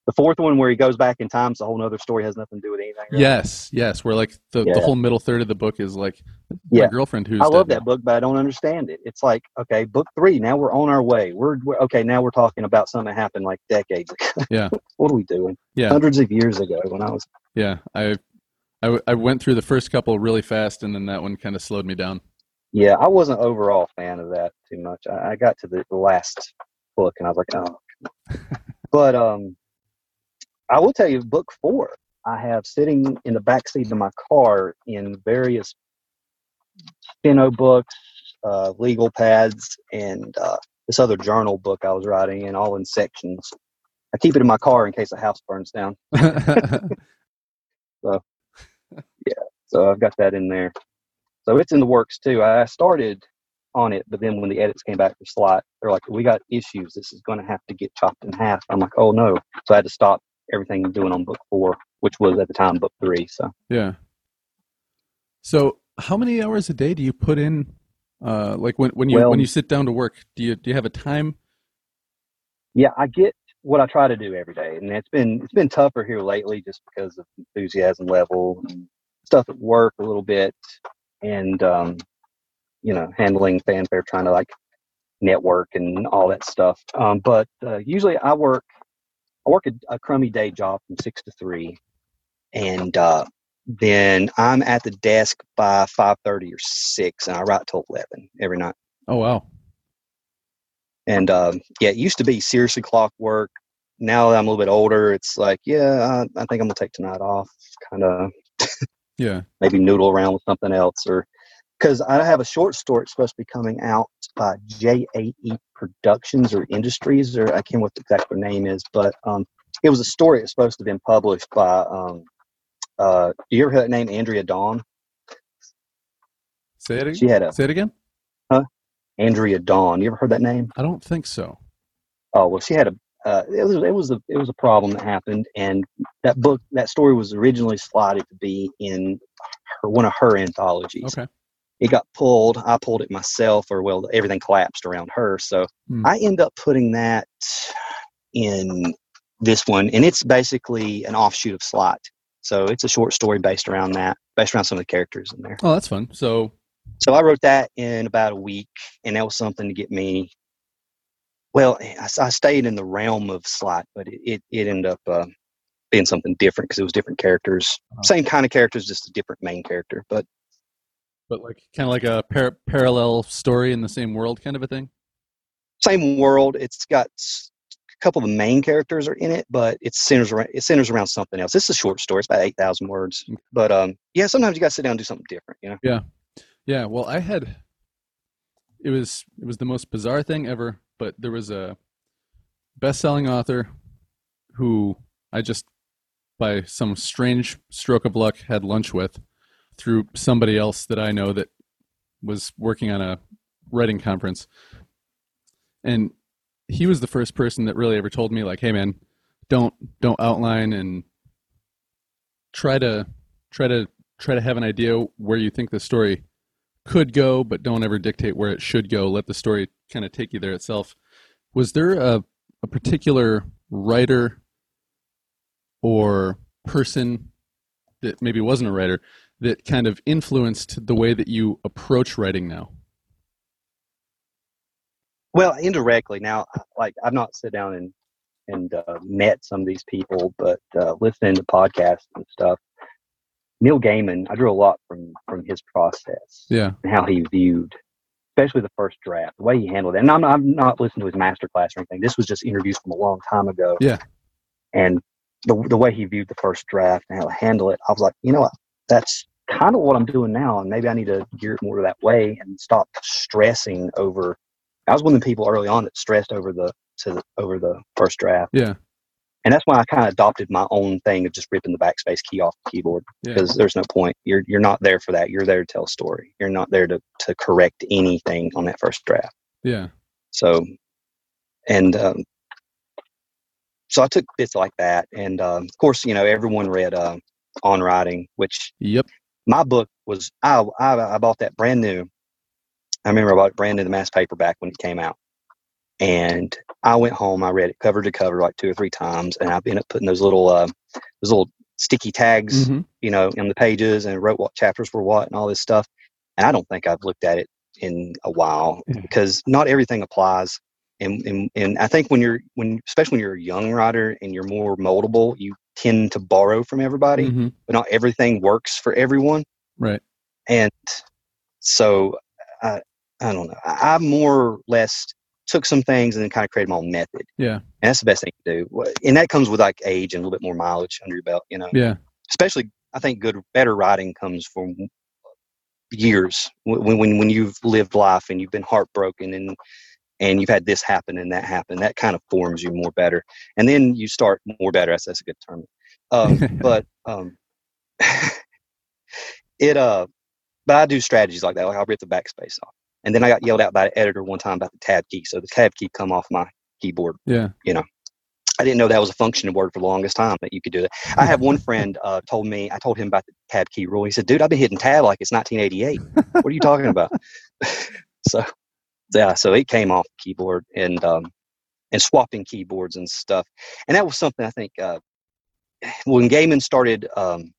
The fourth one where he goes back in time, so a whole nother story has nothing to do with anything. really. Yes, yes. Where like the, the whole middle third of the book is like my Yeah. girlfriend who's I love that book, but I don't understand it. It's like, okay, book three, now we're on our way. We're, we're okay. Now we're talking about something that happened like decades ago. [laughs] Yeah. what are we doing? Yeah. Hundreds of years ago when I was Yeah, I, I w- I went through the first couple really fast, and then that one kind of slowed me down. Yeah, I wasn't overall fan of that too much. I, I got to the last book and I was like, oh. [laughs] but um, I will tell you, book four, I have sitting in the back seat of my car in various steno books, uh, legal pads, and uh, this other journal book I was writing in, all in sections. I keep it in my car in case a house burns down. [laughs] So, yeah, so I've got that in there. So it's in the works too. I started on it, but then when the edits came back for slot, they're like, "We got issues. This is going to have to get chopped in half." I'm like, "Oh no!" So I had to stop everything doing on book four, which was at the time book three. So Yeah. So, how many hours a day do you put in? Uh, like when when you Well- when you sit down to work, do you do you have a time? yeah, I get what I try to do every day, and it's been it's been tougher here lately just because of enthusiasm level and stuff at work a little bit, and um, you know handling fanfare, trying to like network and all that stuff. Um, but uh, usually I work I work a, a crummy day job from six to three, and uh, then I'm at the desk by five thirty or six, and I write till eleven every night. Oh wow. And um, yeah, it used to be seriously clockwork. Now that I'm a little bit older, it's like, yeah, I, I think I'm gonna take tonight off. Kind of Yeah. [laughs] maybe noodle around with something else, or because I have a short story it's supposed to be coming out by JAE Productions or Industries, or I can't remember what the exact name is, but um, it was a story that's supposed to have been published by. Um, uh, do you ever hear that name, Andrea Dawn? Say it again. She had a Say it again. Huh? Andrea Dawn. You ever heard that name? I don't think so. Oh well, she had a. Uh, it was it was a it was a problem that happened, and that book that story was originally slotted to be in her, one of her anthologies. Okay. It got pulled. I pulled it myself, or well, everything collapsed around her. So Hmm. I end up putting that in this one, and it's basically an offshoot of Slot. So it's a short story based around that, based around some of the characters in there. Oh, that's fun. So So I wrote that in about a week, and that was something to get me. Well, I, I stayed in the realm of Slot, but it it, it ended up uh, being something different because it was different characters, Uh-huh. same kind of characters, just a different main character. But but like kind of like a par- parallel story in the same world kind of a thing. same world. It's got a couple of the main characters are in it, but it centers around it centers around something else. This is a short story; it's about eight thousand words. But um, yeah, sometimes you got to sit down and do something different. You know, Yeah, Yeah, well, I had it was it was the most bizarre thing ever, but there was a best-selling author who I just by some strange stroke of luck had lunch with through somebody else that I know that was working on a writing conference. And he was the first person that really ever told me like, "Hey man, don't don't outline and try to try to try to have an idea where you think the story could go, but don't ever dictate where it should go. Let the story kind of take you there itself. Was there a, a particular writer or person that maybe wasn't a writer that kind of influenced the way that you approach writing now? well, indirectly now, like I've not sat down and and uh, met some of these people, but uh, listening to podcasts and stuff. Neil Gaiman, I drew a lot from from his process. Yeah. and how he viewed, especially the first draft, the way he handled it. And I'm, I'm not listening to his master class or anything. This was just interviews from a long time ago. Yeah. And the the way he viewed the first draft and how to handle it, I was like, you know what, that's kind of what I'm doing now, and maybe I need to gear it more to that way and stop stressing over. I was one of the people early on that stressed over the to the, over the first draft, Yeah. and that's why I kind of adopted my own thing of just ripping the backspace key off the keyboard Yeah. because there's no point. You're you're not there for that. You're there to tell a story. You're not there to to correct anything on that first draft. Yeah. So, and um, so I took bits like that, and um, of course, you know, everyone read uh, on writing, which Yep. My book was. I, I I bought that brand new. I remember I bought it brand new the mass paperback when it came out, and I went home. I read it cover to cover like two or three times, and I ended up putting those little uh, those little sticky tags Mhm. you know, in the pages and wrote what chapters were what and all this stuff. And I don't think I've looked at it in a while Yeah. because not everything applies. And, and and I think when you're when especially when you're a young writer and you're more moldable, you tend to borrow from everybody, Mhm. but not everything works for everyone. Right. And so I I don't know. I, I more or less took some things and then kind of created my own method. Yeah. And that's the best thing to do. And that comes with like age and a little bit more mileage under your belt, you know Yeah. especially I think good better writing comes from years when when when you've lived life and you've been heartbroken and and you've had this happen and that happen that kind of forms you more better and then you start more better that's, that's a good term um, [laughs] but um, [laughs] it uh but I do strategies like that like I'll rip the backspace off and then I got yelled out by an editor one time about the tab key so the tab key come off my keyboard Yeah. You know. I didn't know that was a functioning word for the longest time that you could do that. I have one friend uh, told me, I told him about the tab key rule. He said, dude, I've been hitting tab like it's 1988. what are you talking about? [laughs] so, yeah, so it came off keyboard and, um, and swapping keyboards and stuff. And that was something I think, uh, when Gaiman started, um,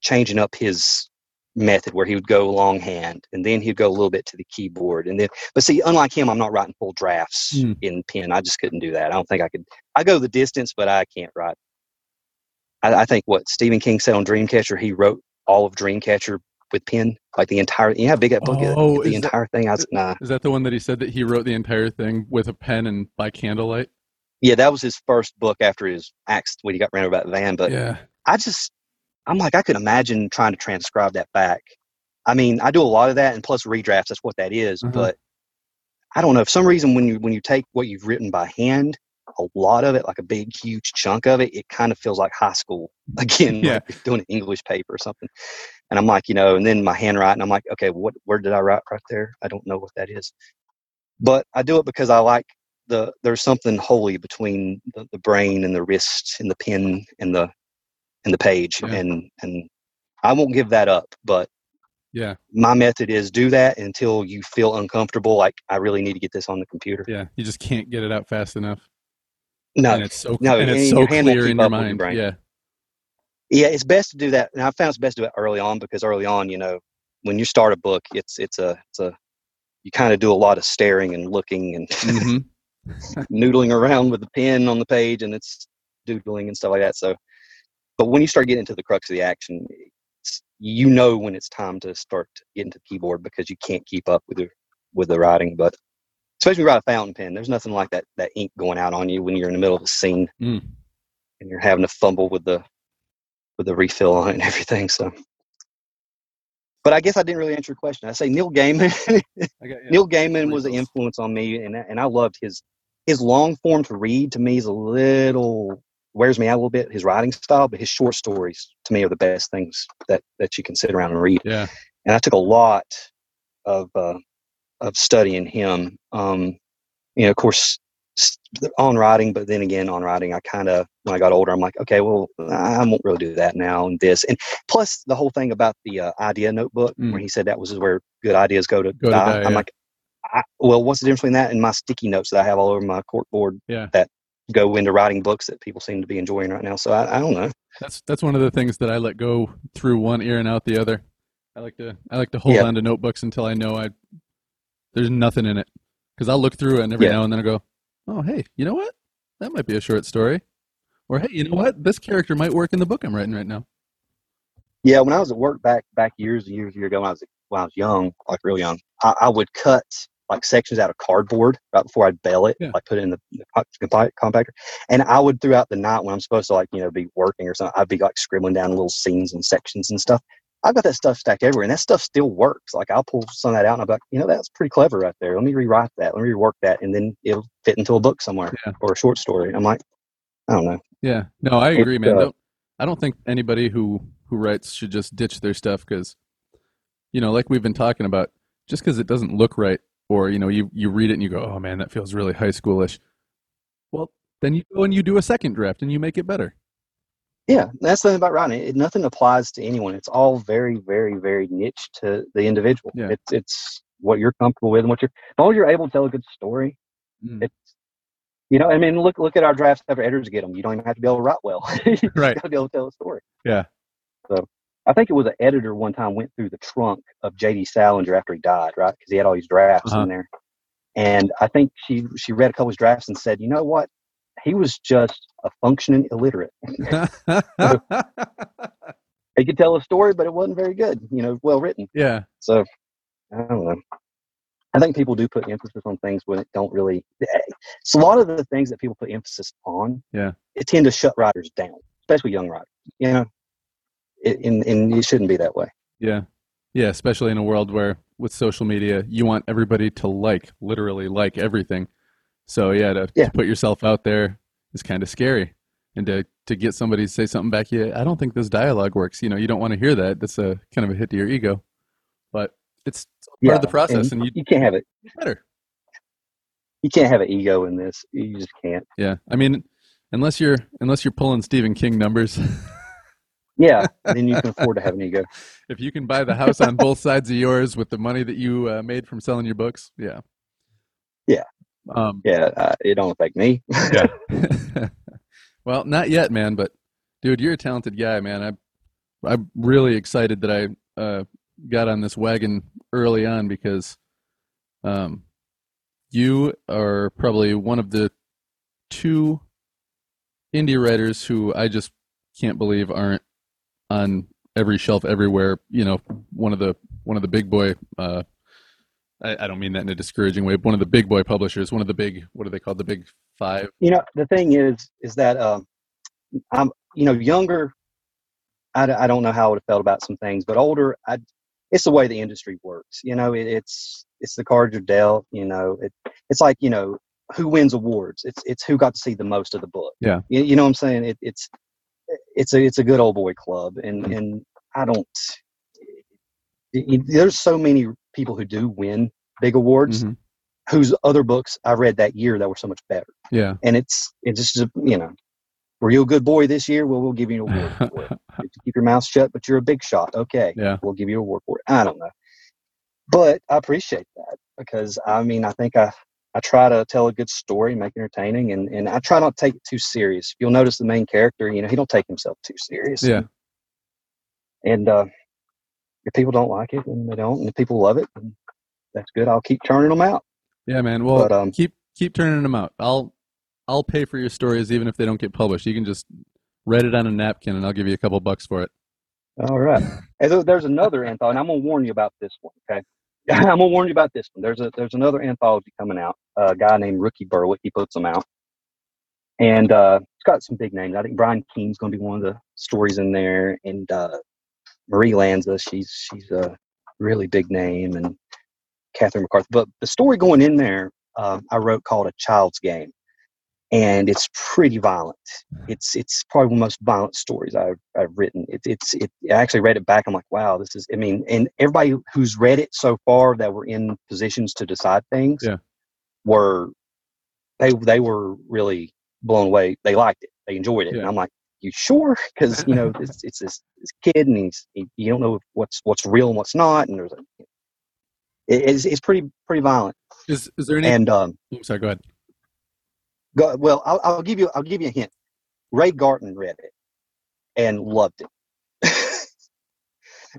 changing up his method where he would go longhand and then he'd go a little bit to the keyboard and then but see unlike him i'm not writing full drafts Hmm. in pen i just couldn't do that i don't think i could I go the distance, but I can't write. I, I think what Stephen King said on Dreamcatcher, he wrote all of Dreamcatcher with pen, like the entire. You know how big that book Oh, is? The is that- entire thing. I was, nah. Is that the one that he said that he wrote the entire thing with a pen and by candlelight? Yeah, that was his first book after his axe when he got ran over by the van. But yeah. I just, I'm like, I could imagine trying to transcribe that back. I mean, I do a lot of that, and plus redrafts. That's what that is. Uh-huh. But I don't know. For some reason, when you when you take what you've written by hand, a lot of it, like a big, huge chunk of it, it kind of feels like high school [laughs] again, Yeah. like doing an English paper or something. And I'm like, you know, and then my handwriting, I'm like, okay, what where did I write right there? I don't know what that is. But I do it because I like the there's something holy between the, the brain and the wrist and the pen and the and the page Yeah. and and I won't give that up, but Yeah. My method is do that until you feel uncomfortable. Like I really need to get this on the computer. Yeah. You just can't get it out fast enough. No, and it's so no, and it's and so your hand won't clear in your with your mind. yeah. yeah, it's best to do that. And I found it's best to do it early on because early on, you know, when you start a book, it's it's a it's a you kind of do a lot of staring and looking and hmm [laughs] noodling around with the pen on the page and it's doodling and stuff like that. So, but when you start getting into the crux of the action, it's, you know when it's time to start getting to the keyboard because you can't keep up with the with the writing. But especially when you write a fountain pen, there's nothing like that that ink going out on you when you're in the middle of a scene Mm. and you're having to fumble with the with the refill on it and everything. So. But I guess I didn't really answer your question. I say Neil Gaiman. [laughs] Got, yeah. Neil Gaiman was an influence on me, and and I loved his his long form to read. To me, is a little wears me out a little bit. His writing style, but his short stories to me are the best things that that you can sit around and read. Yeah. And I took a lot of uh, of studying him. Um, you know, of course, on writing, but then again, on writing, I kind of when I got older, I'm like, okay, well, I won't really do that now. And this, and plus the whole thing about the uh, idea notebook, Mm. where he said that was where good ideas go to Go to die. die, I'm yeah. like, I, well, what's the difference between that and my sticky notes that I have all over my cork board Yeah. that go into writing books that people seem to be enjoying right now? So I, I don't know. That's that's one of the things that I let go through one ear and out the other. I like to I like to hold Yeah. on to notebooks until I know I there's nothing in it because I'll look through it and every Yeah. now and then I go, oh hey, you know what? That might be a short story, or hey, you know what? This character might work in the book I'm writing right now. Yeah, when I was at work back back years and years years ago, when I was when I was young, like real young, I, I would cut like sections out of cardboard right before I'd bail it, Yeah. like put it in the, the compactor, and I would throughout the night when I'm supposed to like you know be working or something, I'd be like scribbling down little scenes and sections and stuff. I've got that stuff stacked everywhere, and that stuff still works. Like I'll pull some of that out, and I'm like, you know, that's pretty clever right there. Let me rewrite that. Let me rework that, and then it'll fit into a book somewhere Yeah. or a short story. I'm like, I don't know. Yeah, no, I It, agree, man. uh, Don't I don't think anybody who who writes should just ditch their stuff because, you know, like we've been talking about, just because it doesn't look right, or you know, you you read it and you go, oh man, that feels really high schoolish. Well, then you go and you do a second draft and you make it better. Yeah, that's the thing about writing. It, nothing applies to anyone. It's all very, very, very niche to the individual. Yeah. It's it's what you're comfortable with and what you're. As long as you're able to tell a good story, Mm. it's you know. I mean, look look at our drafts after editors get them. You don't even have to be able to write well. [laughs] you Right. got to be able to tell a story. Yeah. So I think it was an editor one time went through the trunk of J.D. Salinger after he died, right? Because he had all these drafts Uh-huh. in there, and I think she she read a couple of drafts and said, you know what? He was just a functioning illiterate. [laughs] he could tell a story, but it wasn't very good. You know, well written. yeah, So I don't know. I think people do put emphasis on things when it don't really. It's a lot of the things that people put emphasis on. Yeah. It tend to shut writers down, especially young writers. You know, it, and and it shouldn't be that way. yeah, yeah. Especially in a world where with social media, you want everybody to like, literally like everything. So yeah, to, Yeah. to put yourself out there is kind of scary, and to to get somebody to say something back, yeah, I don't think this dialogue works. You know, you don't want to hear that. That's a kind of a hit to your ego, but it's part of the process, and, you you can't have it. better. You can't have an ego in this. You just can't. Yeah, I mean, unless you're unless you're pulling Stephen King numbers, [laughs] Yeah. then you can afford to have an ego. [laughs] if you can buy the house on both sides of yours with the money that you uh, made from selling your books, yeah, Yeah. Um, Yeah. Uh, it don't affect me. yeah. [laughs] [laughs] well, not yet, man. But dude, you're a talented guy, man. I I'm really excited that I uh, got on this wagon early on because um, you are probably one of the two indie writers who I just can't believe aren't on every shelf everywhere. You know, one of the one of the big boy. Uh, I, I don't mean that in a discouraging way. But one of the big boy publishers, one of the big what are they called? The big five. you know the thing is is that um i'm you know younger I, I don't know how i would have felt about some things but older i it's the way the industry works you know it, it's it's the cards you're dealt you know it, it's like you know who wins awards it's it's who got to see the most of the book Yeah. you, you know what i'm saying it, it's it's a it's a good old boy club and Mhm. and i don't it- there's so many people who do win big awards Mhm. whose other books i read that year that were so much better Yeah. and it's it's just you know were you a good boy this year? Well, we'll give you an award [laughs] for it. You keep your mouth shut, but you're a big shot. Okay, Yeah. we'll give you an award for it. I don't know, but I appreciate that because I mean, I think I I try to tell a good story, make it entertaining, and and I try not to take it too serious. You'll notice the main character, you know, he don't take himself too serious. Yeah. And uh, if people don't like it, then they don't, and if people love it, then that's good. I'll keep turning them out. Yeah, man. Well, But, um, keep keep turning them out. I'll I'll pay for your stories even if they don't get published. You can just write it on a napkin, and I'll give you a couple bucks for it. All right. And there's another anthology, and I'm gonna warn you about this one. Okay, [laughs] I'm gonna warn you about this one. There's a there's another anthology coming out. a guy named Rookie Berwick, he puts them out, and uh, it's got some big names. I think Brian Keene's gonna be one of the stories in there, and uh, Marie Lanza, she's she's a really big name, and Catherine McCarthy. But the story going in there, uh, I wrote called A Child's Game, and it's pretty violent. It's it's probably one of the most violent stories I've I've written. It, it's it. I actually read it back. I'm like, wow, this is. I mean, and everybody who's read it so far that were in positions to decide things, Yeah. were they they were really blown away. They liked it. They enjoyed it. Yeah. And I'm like, you sure? Because you know, it's it's this, this kid, and he's he, you don't know what's what's real and what's not, and there's a. It, it's it's pretty pretty violent, Is is there any? and um, I'm sorry. Go ahead. Go, well, I'll, I'll give you I'll give you a hint. Ray Garton read it and loved it. [laughs]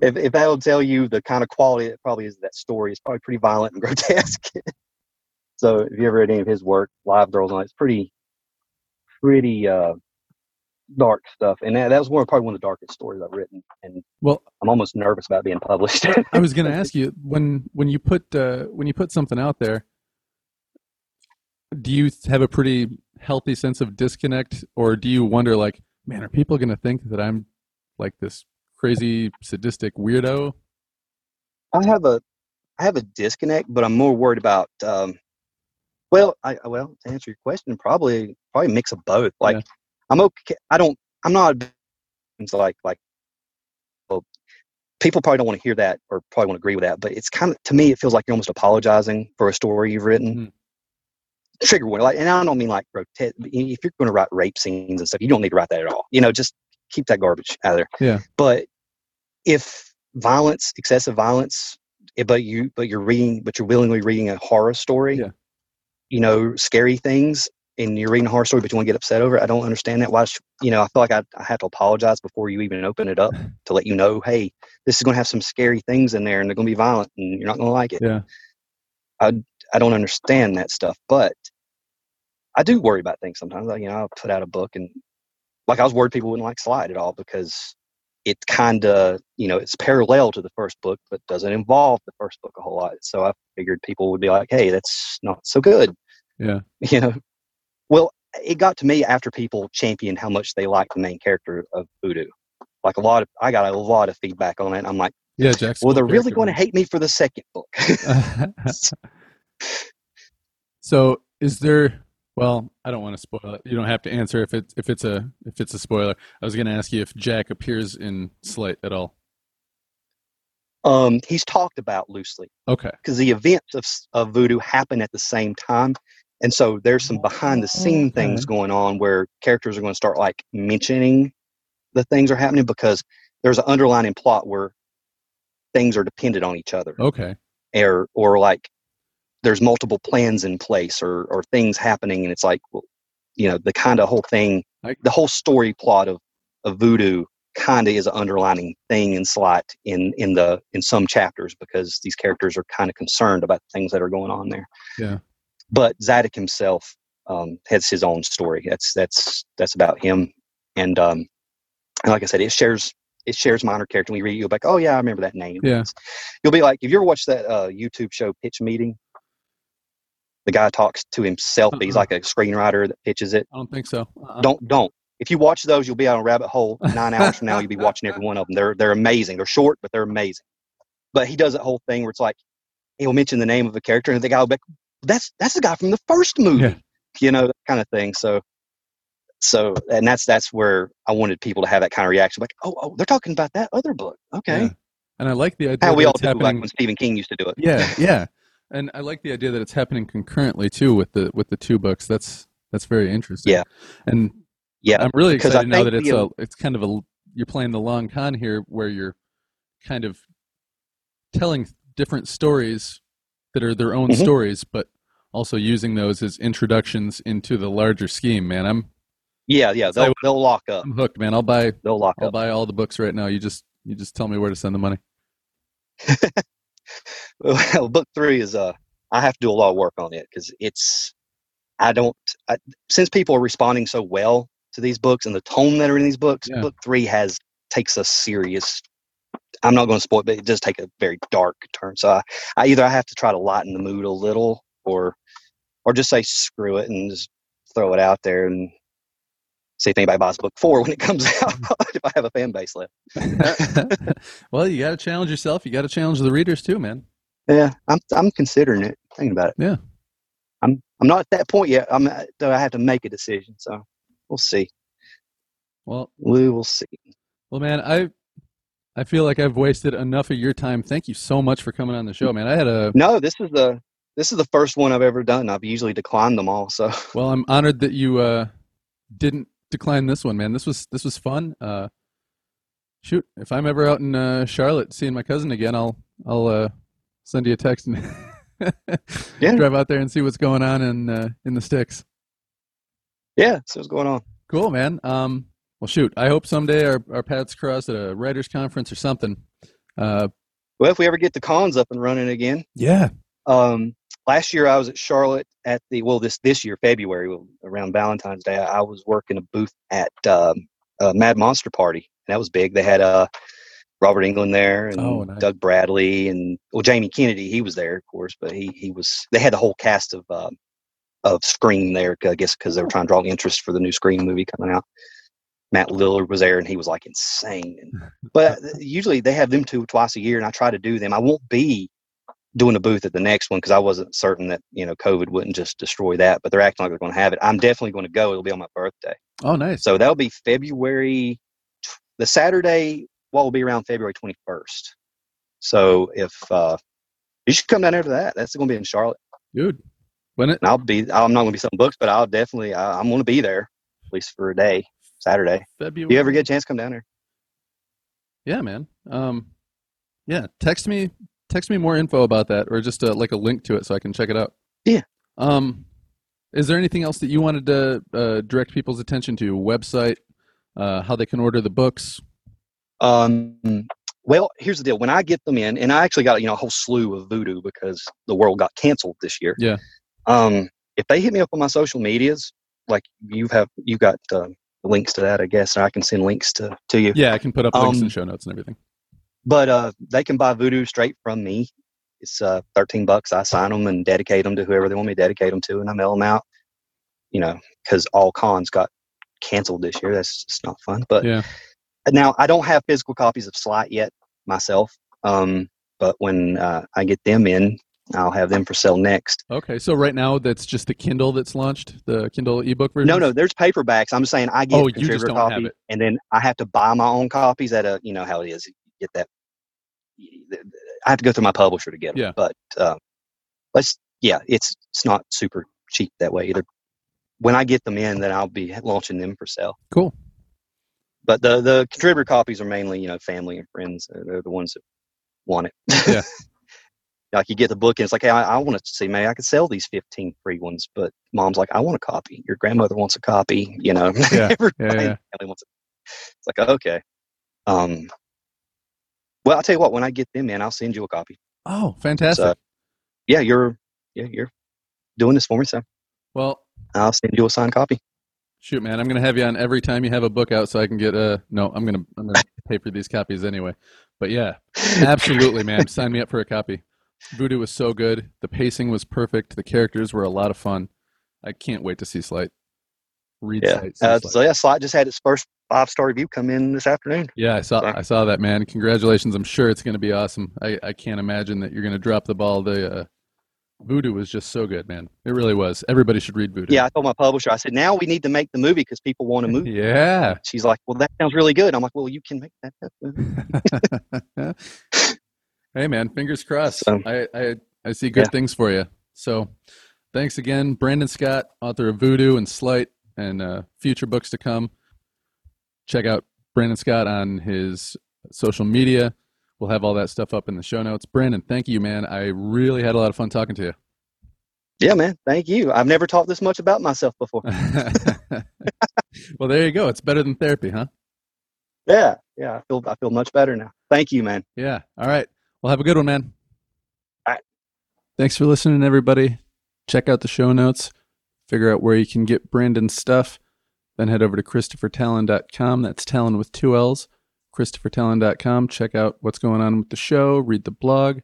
if if that'll tell you the kind of quality it probably is that story, it's probably pretty violent and [laughs] grotesque. so if you ever read any of his work, Live Girls on it, it's pretty pretty uh, dark stuff. And that, that was one probably one of the darkest stories I've written. And Well, I'm almost nervous about being published. [laughs] I was going to ask you when when you put uh, when you put something out there, do you have a pretty healthy sense of disconnect, or do you wonder like, man, are people going to think that I'm like this crazy sadistic weirdo? I have a I have a disconnect, but I'm more worried about um well, I well, to answer your question, probably probably a mix of both. Like Yeah. I'm okay I don't I'm not it's like like well, people probably don't want to hear that or probably won't agree with that, but it's kind of to me it feels like you're almost apologizing for a story you've written. Mhm. Trigger warning, like and I don't mean like grotesque if you're gonna write rape scenes and stuff, you don't need to write that at all. You know, just keep that garbage out of there. Yeah. But if violence, excessive violence, eh, but you but you're reading but you're willingly reading a horror story Yeah. you know scary things and you're reading a horror story but you want to get upset over it i don't understand that. Why sh- you know i feel like I, I have to apologize before you even open it up [laughs] to let you know hey this is going to have some scary things in there and they're going to be violent and you're not going to like it. Yeah. i don't understand that stuff but i do worry about things sometimes like you know i'll put out a book and like i was worried people wouldn't like slide at all because it kind of you know it's parallel to the first book but doesn't involve the first book a whole lot. So i figured people would be like hey that's not so good. Yeah. [laughs] you know well it got to me after people championed how much they liked the main character of voodoo like a lot of i got a lot of feedback on it i'm like Yeah, Jackson. well they're really going to hate me for the second book [laughs] so, is there? Well, I don't want to spoil it. You don't have to answer if it's if it's a if it's a spoiler. I was going to ask you if Jack appears in Slight at all. um he's talked about loosely Okay. because the events of, of voodoo happen at the same time and so there's some behind the mm-hmm. scene things mm-hmm. going on where characters are going to start like mentioning the things are happening because there's an underlying plot where things are dependent on each other Okay. or or like there's multiple plans in place or or things happening and it's like well, you know the kind of whole thing the whole story plot of of voodoo kind of is an underlining thing in slight in in the in some chapters because these characters are kind of concerned about things that are going on there Yeah. But zadok himself um has his own story that's that's that's about him and um and like i said it shares it shares minor character when you read it you'll be like oh yeah i remember that name Yeah. you'll be like, if you ever watched that uh, YouTube show Pitch Meeting, the guy talks to himself. but He's Uh-uh. like a screenwriter that pitches it. I don't think so. Uh-uh. Don't don't. If you watch those, you'll be on a rabbit hole. [laughs] Nine hours from now, you'll be watching every one of them. They're they're amazing. They're short, but they're amazing. But he does that whole thing where it's like he'll mention the name of a character, and the guy will be like, "That's that's the guy from the first movie," Yeah. you know, that kind of thing. So. So and that's that's where I wanted people to have that kind of reaction, like, oh, oh, they're talking about that other book, okay? Yeah. And I like the idea How we that all it's do, like happening. when Stephen King used to do it. yeah, [laughs] yeah. And I like the idea that it's happening concurrently too with the with the two books. That's that's very interesting. Yeah. And Yeah, I'm really excited now think that it's a it's kind of a you're playing the long con here, where you're kind of telling different stories that are their own Mhm. stories, but also using those as introductions into the larger scheme. Man, I'm yeah, yeah. They'll they'll lock up. I'm hooked, man. I'll buy They'll lock I'll up. buy all the books right now. You just you just tell me where to send the money. [laughs] Well, book three is uh, I have to do a lot of work on it because it's I don't I, since people are responding so well to these books and the tone that are in these books. Yeah. Book three has takes a serious. I'm not going to spoil it, but it does take a very dark turn. So I, I either I have to try to lighten the mood a little, or or just say screw it and just throw it out there and see if anybody buys book four [laughs] when it comes out. Mm. [laughs] if I have a fan base left. [laughs] well, you got to challenge yourself. You got to challenge the readers too, man. Yeah, I'm I'm considering it, thinking about it. Yeah. I'm I'm not at that point yet. I'm though I have to make a decision, so we'll see. Well, We will see. well, man, I I feel like I've wasted enough of your time. Thank you so much for coming on the show, man. I had a No, this is the this is the first one I've ever done. I've usually declined them all, so [laughs] well. I'm honored that you uh didn't decline this one, man. This was this was fun. Uh, shoot, if I'm ever out in uh, Charlotte seeing my cousin again, I'll I'll uh, send you a text and [laughs] Yeah. drive out there and see what's going on in uh, in the sticks. yeah, so what's going on? Cool, man. Um, well, shoot, I hope someday our, our paths cross at a writers conference or something. Uh, Well, if we ever get the cons up and running again, yeah, um, last year I was at Charlotte at the well this this year February around Valentine's Day. I was working a booth at um, uh, Mad Monster Party, and that was big. They had uh, Robert Englund there and Oh, nice. Doug Bradley and well Jamie Kennedy. He was there, of course, but he he was. They had the whole cast of um of Scream there, I guess, because they were trying to draw interest for the new Scream movie coming out. Matt Lillard was there, and he was like insane. But usually they have them two twice a year, and I try to do them. I won't be doing a booth at the next one because I wasn't certain that you know COVID wouldn't just destroy that. But they're acting like they're going to have it. I'm definitely going to go. It'll be on my birthday, oh, nice. so that'll be February. The Saturday, what will be around February 21st. So if uh, you should come down there to that, that's going to be in Charlotte, dude. When it and I'll be. I'm not going to be selling books, but I'll definitely. I, I'm going to be there at least for a day, Saturday. February? You ever get a chance, come down here. Yeah, man. Um, yeah. Text me. Text me more info about that, or just uh like a link to it, so I can check it out. Yeah. Um, is there anything else that you wanted to uh, direct people's attention to? Website, uh, how they can order the books. Um, well, here's the deal. When I get them in, and I actually got you know a whole slew of voodoo because the world got canceled this year. Yeah. Um, if they hit me up on my social medias, like you have, you got uh, links to that, I guess, and I can send links to to you. Yeah, I can put up links Um, and show notes and everything. But uh, they can buy voodoo straight from me. It's uh, thirteen bucks. I sign them and dedicate them to whoever they want me to dedicate them to, and I mail them out. You know, because all cons got canceled this year. That's just not fun. But Yeah. now I don't have physical copies of Slight yet myself. Um, but when uh, I get them in, I'll have them for sale next. Okay, so right now that's just the Kindle that's launched, the Kindle ebook version. No, no, there's paperbacks. I'm saying I get Oh, you just contributor don't have it. and then I have to buy my own copies at a, you know how it is. Get that. I have to go through my publisher to get them. Yeah. But um, let's, yeah, it's it's not super cheap that way either. When I get them in, then I'll be launching them for sale. Cool. But the the contributor copies are mainly, you know, family and friends. They're, they're the ones that want it. Yeah. [laughs] like you get the book and it's like, hey, I, I want to see, maybe I could sell these 15 free ones. But mom's like, I want a copy. Your grandmother wants a copy. You know, [laughs] Yeah, everybody yeah, yeah. wants it. It's like, okay. Um, well, I'll tell you what, when I get them in, I'll send you a copy. Oh, fantastic. So, yeah, you're, yeah, you're doing this for me. So well, I'll send you a signed copy. shoot, man, I'm gonna have you on every time you have a book out, so I can get a. no, I'm gonna I'm gonna [laughs] pay for these copies anyway. But yeah, absolutely, man, sign me up for a copy. Voodoo was so good. The pacing was perfect. The characters were a lot of fun. I can't wait to see Slight. Read Yeah. Slight. Uh, Slight. so yeah, Slight just had its first five star review come in this afternoon. Yeah, I saw Sorry. I saw that man. Congratulations. I'm sure it's going to be awesome. I, I can't imagine that you're going to drop the ball. The uh, Voodoo was just so good, man. It really was. Everybody should read Voodoo. Yeah, I told my publisher, I said, now we need to make the movie because people want to move. [laughs] Yeah. She's like, well, that sounds really good. I'm like, well, you can make that. [laughs] [laughs] movie." hey man, fingers crossed. So- I, I I see good Yeah. things for you. So thanks again, Brandon Scott, author of Voodoo and Slight. and uh, future books to come. Check out Brandon Scott on his social media. We'll have all that stuff up in the show notes. Brandon, thank you, man. I really had a lot of fun talking to you. Yeah, man. Thank you. I've never talked this much about myself before. [laughs] [laughs] well, there you go. It's better than therapy, huh? Yeah, yeah. I feel I feel much better now. Thank you, man. Yeah. All right. Well, have a good one, man. All right. Thanks for listening, everybody. Check out the show notes. Figure out where you can get Brandon's stuff. Then head over to ChristopherTallon.com. That's Talon with two L's. ChristopherTallon.com. Check out what's going on with the show. Read the blog,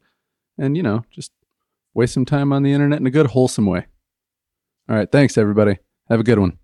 and you know, just waste some time on the internet in a good, wholesome way. All right. Thanks, everybody. Have a good one.